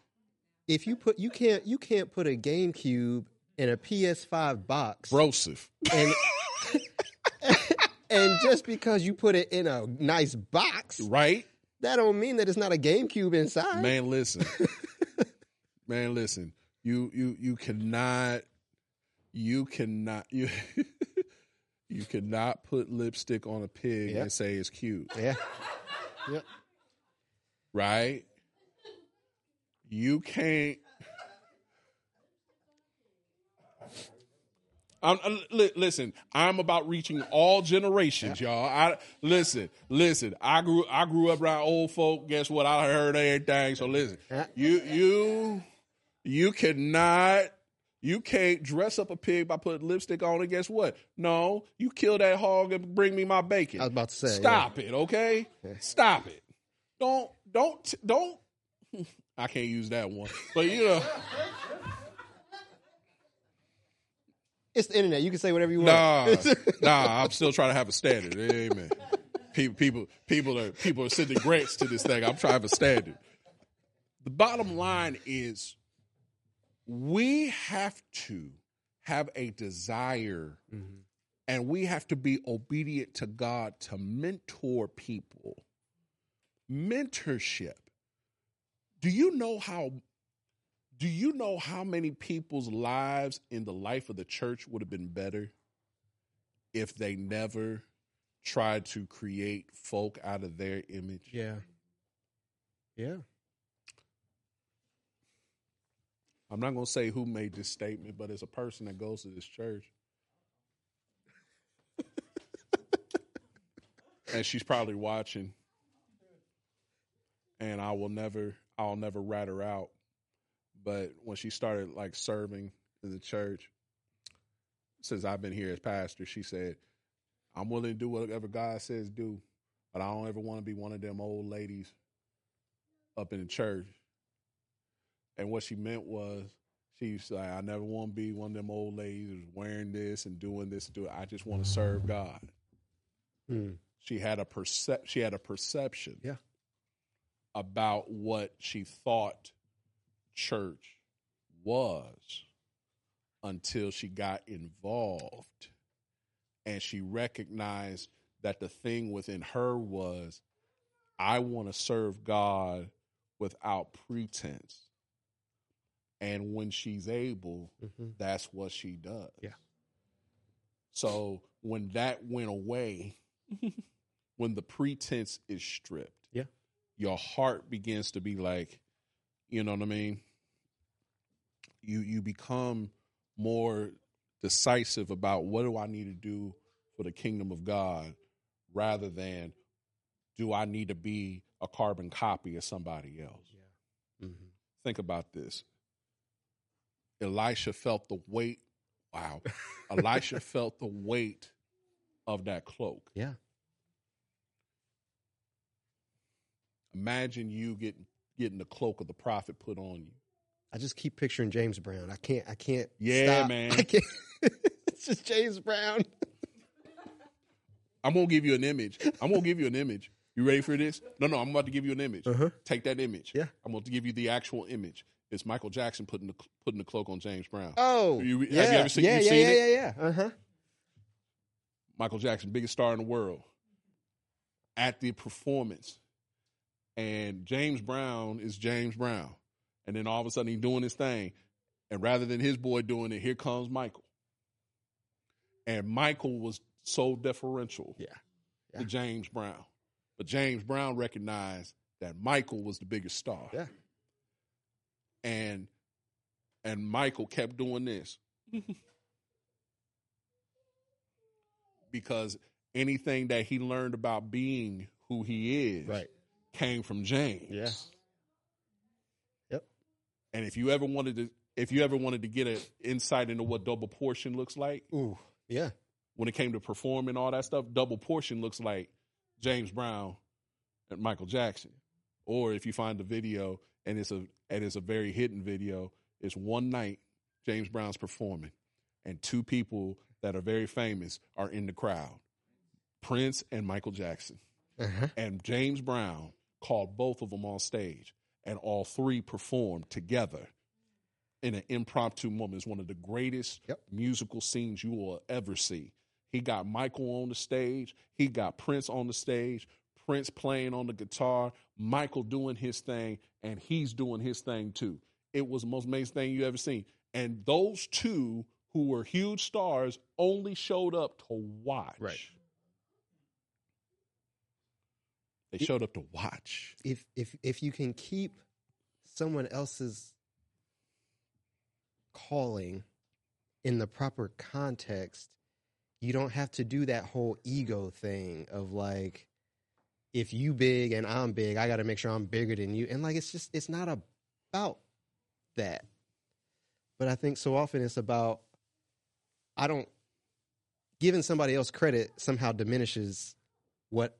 If you put you can't you can't put a GameCube in a PS5 box Broseph. and and just because you put it in a nice box, Right? that don't mean that it's not a GameCube inside. Man, listen. [LAUGHS] Man, listen. You you you cannot you cannot you [LAUGHS] you cannot put lipstick on a pig Yeah. and say it's cute, Yeah. Yep. right? You can't I'm, I'm- li- listen, I'm about reaching all generations, y'all. I listen, listen. I grew I grew up around old folk. Guess what? I heard everything. So listen, you you you cannot you can't dress up a pig by putting lipstick on it. Guess what? No, you kill that hog and bring me my bacon. I was about to say, yeah. stop it, okay? Stop it. Don't don't don't. I can't use that one, but you know. It's the internet. You can say whatever you Nah, want. nah. [LAUGHS] Nah. I'm still trying to have a standard. Amen. People, people, people are people are sending grants to this thing. I'm trying to have a standard. The bottom line is, we have to have a desire, Mhm. and we have to be obedient to God to mentor people. Mentorship. Do you know how? Do you know how many people's lives in the life of the church would have been better if they never tried to create folk out of their image? Yeah. Yeah. I'm not going to say who made this statement, but as a person that goes to this church, [LAUGHS] and she's probably watching, and I will never, I'll never rat her out. But when she started like serving in the church, since I've been here as pastor, she said, "I'm willing to do whatever God says do, but I don't ever want to be one of them old ladies up in the church." And what she meant was, she's like, "I never want to be one of them old ladies who's wearing this and doing this do it. I just want to serve God." Hmm. She had a percep- She had a perception, Yeah. About what she thought church was until she got involved and she recognized that the thing within her was I want to serve God without pretense. And when she's able, Mhm. that's what she does. Yeah. So when that went away, [LAUGHS] when the pretense is stripped, Yeah. Your heart begins to be like, you know what I mean? You you become more decisive about what do I need to do for the kingdom of God rather than do I need to be a carbon copy of somebody else. Yeah. Mhm. Think about this. Elisha felt the weight. Wow. [LAUGHS] Elisha felt the weight of that cloak. Yeah. Imagine you getting getting the cloak of the prophet put on you. I just keep picturing James Brown. I can't. I can't. Yeah, stop. man. [LAUGHS] I can't. [LAUGHS] it's just James Brown. I'm gonna give you an image. I'm gonna give you an image. You ready for this? No, no. I'm about to give you an image. Uh-huh. Take that image. Yeah. I'm going to give you the actual image. It's Michael Jackson putting the putting the cloak on James Brown. Oh, You- have you ever seen- yeah, you yeah, seen yeah, it? yeah, yeah. Uh huh. Michael Jackson, biggest star in the world, at the performance, and James Brown is James Brown, and then all of a sudden he's doing his thing, and rather than his boy doing it, here comes Michael, and Michael was so deferential Yeah. to James Brown, but James Brown recognized that Michael was the biggest star, Yeah. and and Michael kept doing this. [LAUGHS] Because anything that he learned about being who he is Right. Came from James. Yeah. Yep. And if you ever wanted to if you ever wanted to get an insight into what double portion looks like Ooh. Yeah. when it came to performing all that stuff, double portion looks like James Brown and Michael Jackson. Or if you find the video and it's a and it's a very hidden video, it's one night James Brown's performing and two people that are very famous are in the crowd. Prince and Michael Jackson. Uh-huh. And James Brown called both of them on stage, and all three performed together in an impromptu moment. It's one of the greatest Yep. musical scenes you will ever see. He got Michael on the stage, he got Prince on the stage, Prince playing on the guitar, Michael doing his thing, and he's doing his thing too. It was the most amazing thing you ever seen. And those two who were huge stars only showed up to watch. Right. They showed up to watch. If if if you can keep someone else's calling in the proper context, you don't have to do that whole ego thing of like if you big and I'm big, I got to make sure I'm bigger than you. And like it's just it's not about that. But I think so often it's about I don't giving somebody else credit somehow diminishes what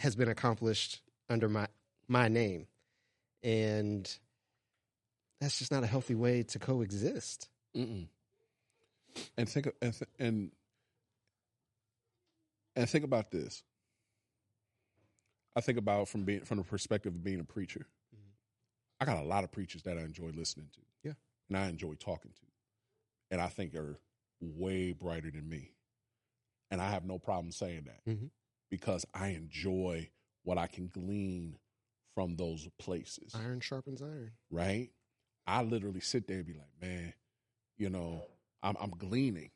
has been accomplished under my my name. And that's just not a healthy way to coexist. Mm-mm. and think and th- and and think about this. I think about from being from the perspective of being a preacher. Mhm. I got a lot of preachers that I enjoy listening to. Yeah. and I enjoy talking to, and I think are way brighter than me, and I have no problem saying that Mhm. Because I enjoy what I can glean from those places Iron sharpens iron. right? I literally sit there and be like, man, you know, I'm, I'm gleaning.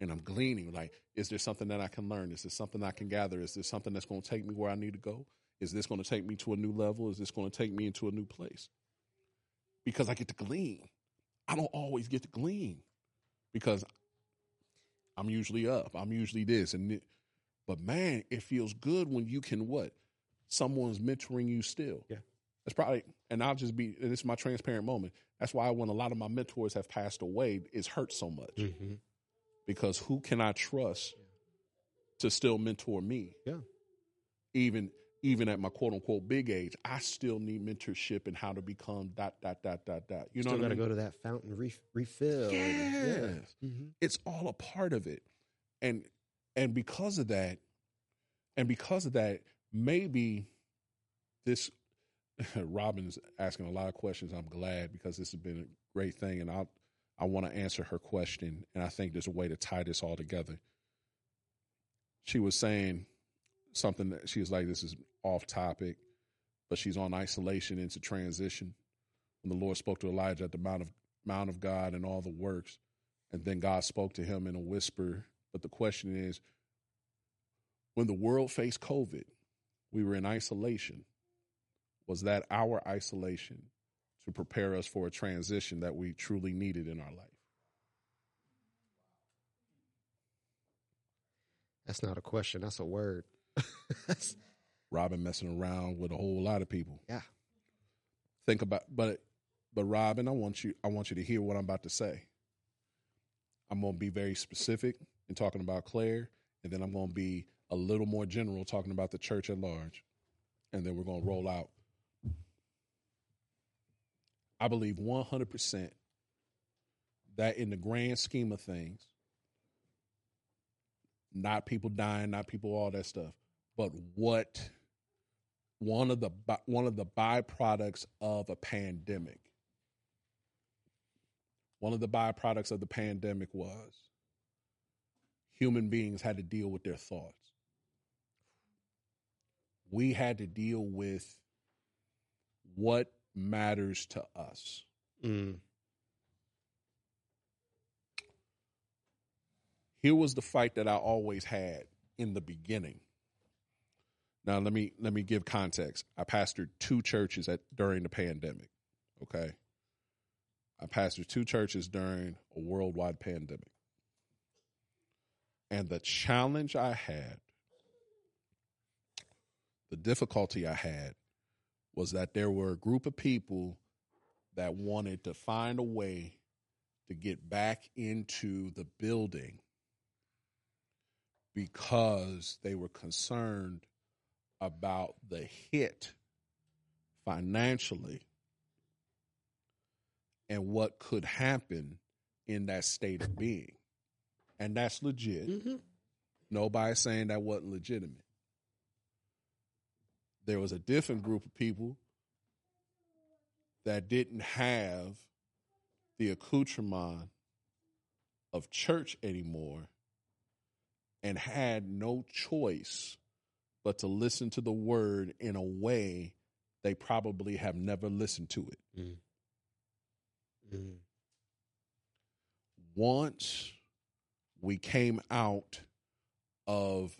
And I'm gleaning. Like, is there something that I can learn? Is there something I can gather? Is there something that's going to take me where I need to go? Is this going to take me to a new level? Is this going to take me into a new place? Because I get to glean. I don't always get to glean because I'm usually up. I'm usually this and but man, it feels good when you can what? Someone's mentoring you still. Yeah. That's probably, and I'll just be, and this is my transparent moment. That's why when a lot of my mentors have passed away, it's hurt so much Mm-hmm. because who can I trust to still mentor me? Yeah. Even, even at my quote unquote big age, I still need mentorship and how to become dot, dot, dot, dot, dot. You know Still what I got to mean? go to that fountain ref- refill. and- Yes. Mm-hmm. it's all a part of it and and because of that and because of that maybe this [LAUGHS] robin's asking a lot of questions i'm glad because this has been a great thing and i i want to answer her question and i think there's a way to tie this all together she was saying something that she was like this is off topic but she's on isolation into transition when the lord spoke to elijah at the mount of mount of god and all the works and then God spoke to him in a whisper. But the question is when the world faced COVID, we were in isolation. Was that our isolation to prepare us for a transition that we truly needed in our life? That's not a question. That's a word. [LAUGHS] Robin messing around with a whole lot of people. Yeah. Think about but but Robin, I want you I want you to hear what I'm about to say. I'm going to be very specific in talking about Claire, and then I'm going to be a little more general talking about the church at large. And then we're going to roll out. I believe 100% that in the grand scheme of things, not people dying, not people all that stuff, but what one of the one of the byproducts of a pandemic one of the byproducts of the pandemic was human beings had to deal with their thoughts. We had to deal with what matters to us. Mm. Here was the fight that I always had in the beginning. Now let me let me give context. I pastored two churches at during the pandemic. Okay. I pastored two churches during a worldwide pandemic. And the challenge I had, the difficulty I had, was that there were a group of people that wanted to find a way to get back into the building because they were concerned about the hit financially and what could happen in that state of being. And that's legit. Mm-hmm. Nobody's saying that wasn't legitimate. There was a different group of people that didn't have the accoutrement of church anymore and had no choice but to listen to the word in a way they probably have never listened to it. Mm. Mm. once we came out of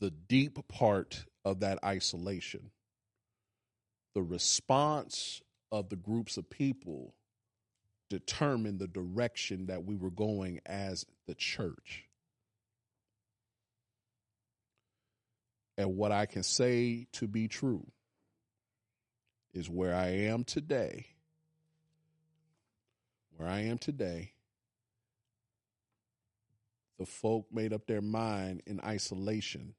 the deep part of that isolation, the response of the groups of people determined the direction that we were going as the church. And what I can say to be true is where I am today where I am today, the folk made up their mind in isolation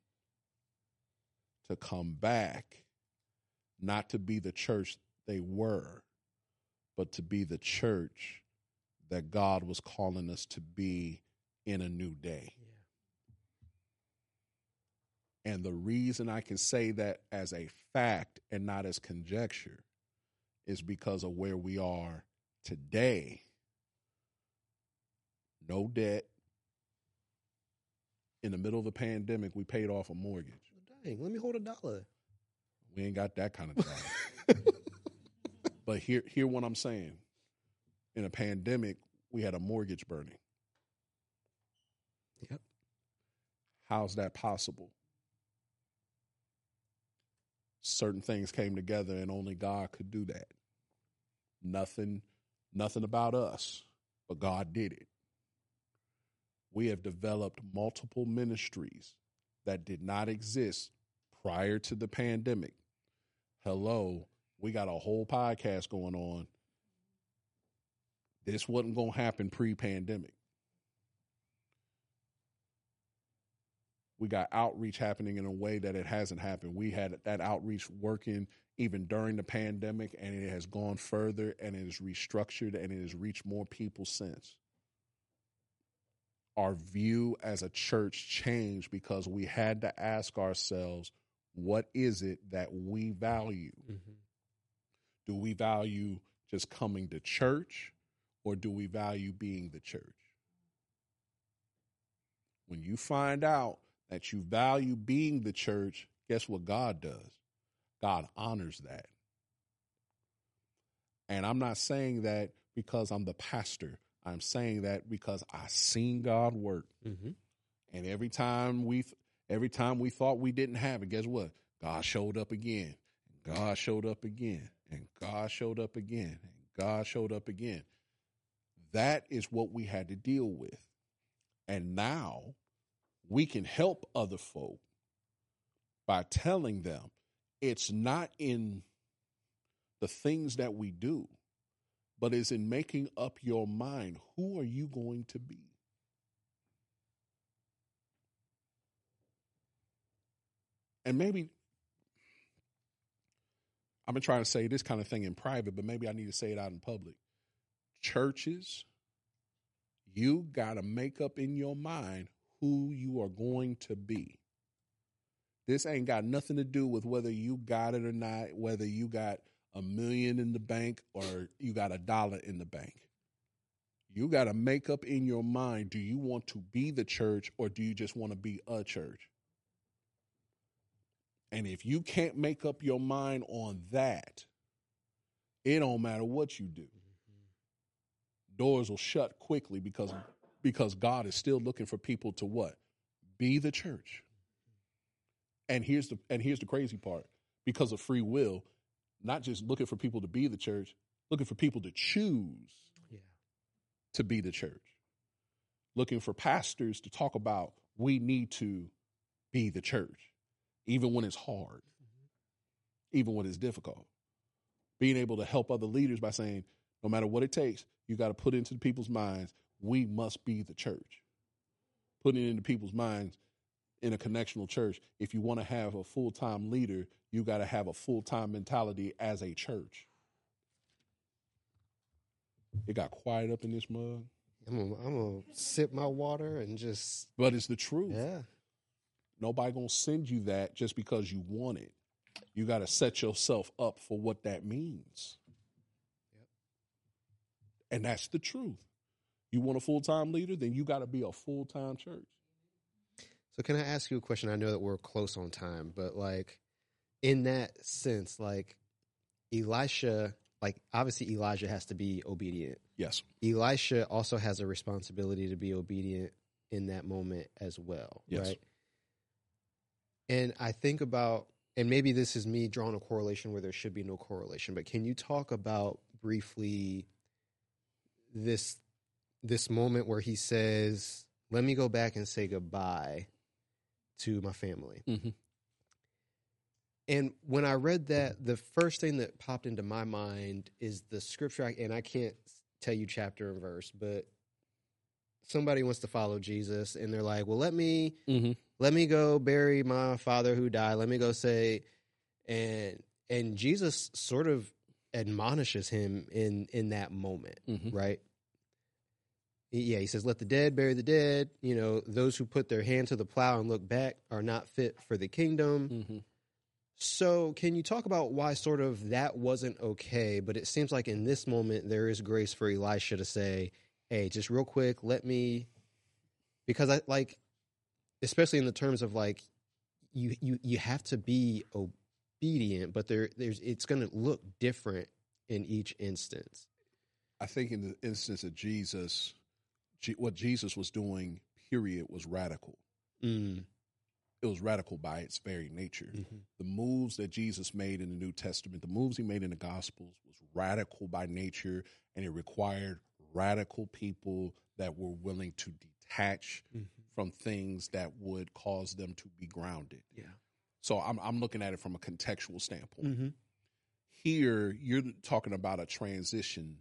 to come back, not to be the church they were, but to be the church that God was calling us to be in a new day. And the reason I can say that as a fact and not as conjecture is because of where we are today. No debt. In the middle of a pandemic, we paid off a mortgage. Dang, let me hold a dollar. We ain't got that kind of dollar. [LAUGHS] but hear hear what I'm saying. In a pandemic, we had a mortgage burning. Yep. How's that possible? Certain things came together and only God could do that. Nothing nothing about us, but God did it. We have developed multiple ministries that did not exist prior to the pandemic. Hello, we got a whole podcast going on. This wasn't going to happen pre pandemic. We got outreach happening in a way that it hasn't happened. We had that outreach working even during the pandemic, and it has gone further and it is restructured and it has reached more people since. Our view as a church changed because we had to ask ourselves, what is it that we value? Mm-hmm. Do we value just coming to church or do we value being the church? When you find out that you value being the church, guess what God does? God honors that. And I'm not saying that because I'm the pastor. I'm saying that because I seen God work. Mm-hmm. And every time we every time we thought we didn't have it, guess what? God showed up again. God showed up again. And God showed up again. And God showed up again. That is what we had to deal with. And now we can help other folk by telling them it's not in the things that we do, but is in making up your mind who are you going to be? And maybe I've been trying to say this kind of thing in private, but maybe I need to say it out in public. Churches, you got to make up in your mind who you are going to be. This ain't got nothing to do with whether you got it or not, whether you got a million in the bank or you got a dollar in the bank. You got to make up in your mind do you want to be the church or do you just want to be a church? And if you can't make up your mind on that, it don't matter what you do. Mm-hmm. Doors will shut quickly because because God is still looking for people to what? Be the church. Mm-hmm. And here's the and here's the crazy part. Because of free will, not just looking for people to be the church, looking for people to choose Yeah. to be the church. Looking for pastors to talk about we need to be the church, even when it's hard, mm-hmm. even when it's difficult. Being able to help other leaders by saying, no matter what it takes, you got to put into people's minds, we must be the church. Putting it into people's minds in a connectional church, if you want to have a full time leader, you got to have a full time mentality as a church. It got quiet up in this mug, I'm gonna, I'm sip my water and just but it's the truth. yeah. Nobody gonna send you that just because you want it. You got to set yourself up for what that means. And that's the truth. You want a full time leader, then you got to be a full time church. So can I ask you a question? I know that we're close on time, but like in that sense, like Elisha, like obviously Elijah has to be obedient. Yes. Elisha also has a responsibility to be obedient in that moment as well, Yes. right? And I think about, and maybe this is me drawing a correlation where there should be no correlation, but can you talk about briefly this this moment where he says, "Let me go back and say goodbye to my family." Mm-hmm. And when I read that, the first thing that popped into my mind is the scripture, and I can't tell you chapter and verse, but somebody wants to follow Jesus, and they're like, "Well, let me Mm-hmm. let me go bury my father who died. Let me go say," and and Jesus sort of admonishes him in in that moment, Mm-hmm. right? yeah, he says, "Let the dead bury the dead." You know, those who put their hand to the plow and look back are not fit for the kingdom. Mm-hmm. So, can you talk about why sort of that wasn't okay? But it seems like in this moment there is grace for Elisha to say, "Hey, just real quick, let me," because I like, especially in the terms of like, you you you have to be obedient, but there there's it's going to look different in each instance. I think in the instance of Jesus, what Jesus was doing, period, was radical. Mm. It was radical by its very nature. Mm-hmm. The moves that Jesus made in the New Testament, the moves he made in the Gospels, was radical by nature, and it required radical people that were willing to detach Mm-hmm. from things that would cause them to be grounded. Yeah. So I'm I'm looking at it from a contextual standpoint. Mm-hmm. Here, you're talking about a transition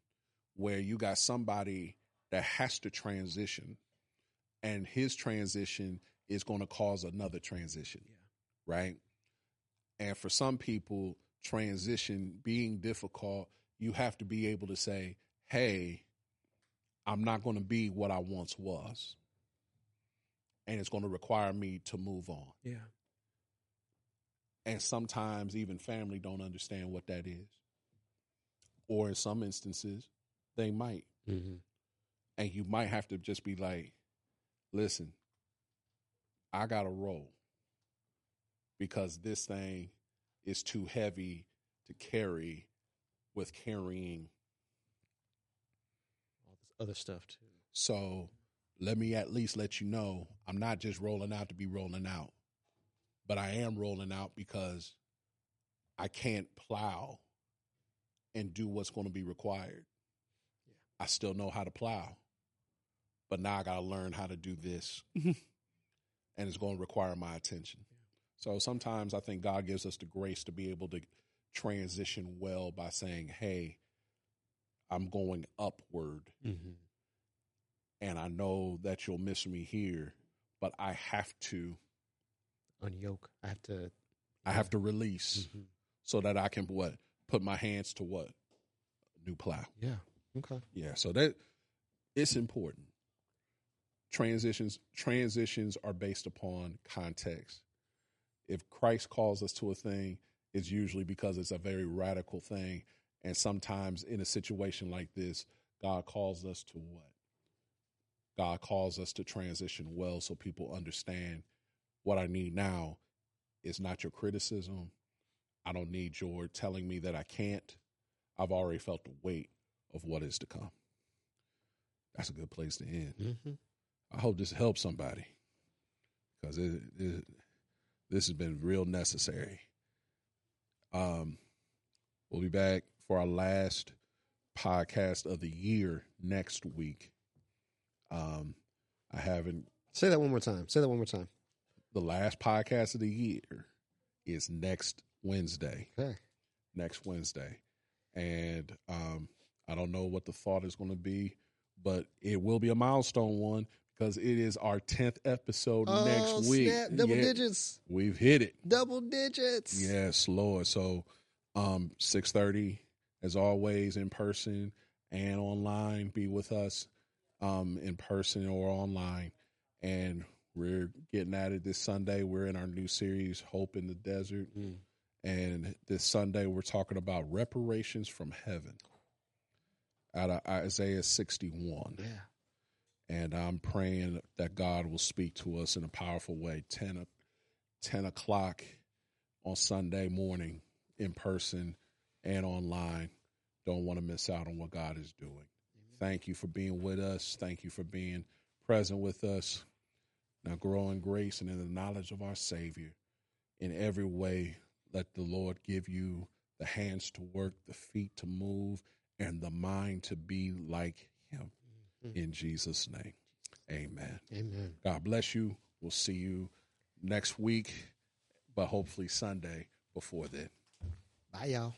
where you got somebody that has to transition, and his transition is going to cause another transition, Yeah. right? And for some people, transition being difficult, you have to be able to say, "Hey, I'm not going to be what I once was." And it's going to require me to move on Yeah. and sometimes even family don't understand what that is or in some instances they might Mm-hmm. and you might have to just be like listen i gotta roll because this thing is too heavy to carry with carrying. All this other stuff too. so let me at least let you know i'm not just rolling out to be rolling out but i am rolling out because i can't plow and do what's going to be required. I still know how to plow but now i got to learn how to do this [LAUGHS] and it's going to require my attention so sometimes i think god gives us the grace to be able to transition well by saying hey i'm going upward Mm-hmm. and I know that you'll miss me here, but I have to Unyoke. I have to. I have to release Mhm. so that I can what put my hands to what new plow. Yeah. Okay. Yeah, so that it's important. Transitions transitions are based upon context. If Christ calls us to a thing, it's usually because it's a very radical thing, and sometimes in a situation like this, God calls us to what? God calls us to transition well so people understand what I need now is not your criticism. I don't need your telling me that I can't. I've already felt the weight of what is to come. That's a good place to end. Mm-hmm. I hope this helps somebody because it, it, this has been real necessary. Um, we'll be back for our last podcast of the year next week. Um, I haven't. Say that one more time. Say that one more time. The last podcast of the year is next Wednesday. Okay. next Wednesday. And um, I don't know what the thought is going to be, but it will be a milestone one because it is our 10th episode Oh, next week. snap. Double Yeah, digits. We've hit it. Double digits. Yes, Lord. So um 6:30 as always in person and online be with us um in person or online and we're getting at it this Sunday. We're in our new series Hope in the Desert. Mm. And this Sunday, we're talking about reparations from heaven out of Isaiah 61. Yeah. And I'm praying that God will speak to us in a powerful way. 10, o- 10 o'clock on Sunday morning in person and online. Don't want to miss out on what God is doing. Thank you for being with us. Thank you for being present with us. Now grow in grace and in the knowledge of our Savior in every way. Let the Lord give you the hands to work, the feet to move, and the mind to be like. Mm. In Jesus' name, amen. Amen. God bless you. We'll see you next week, but hopefully Sunday before then. Bye, y'all.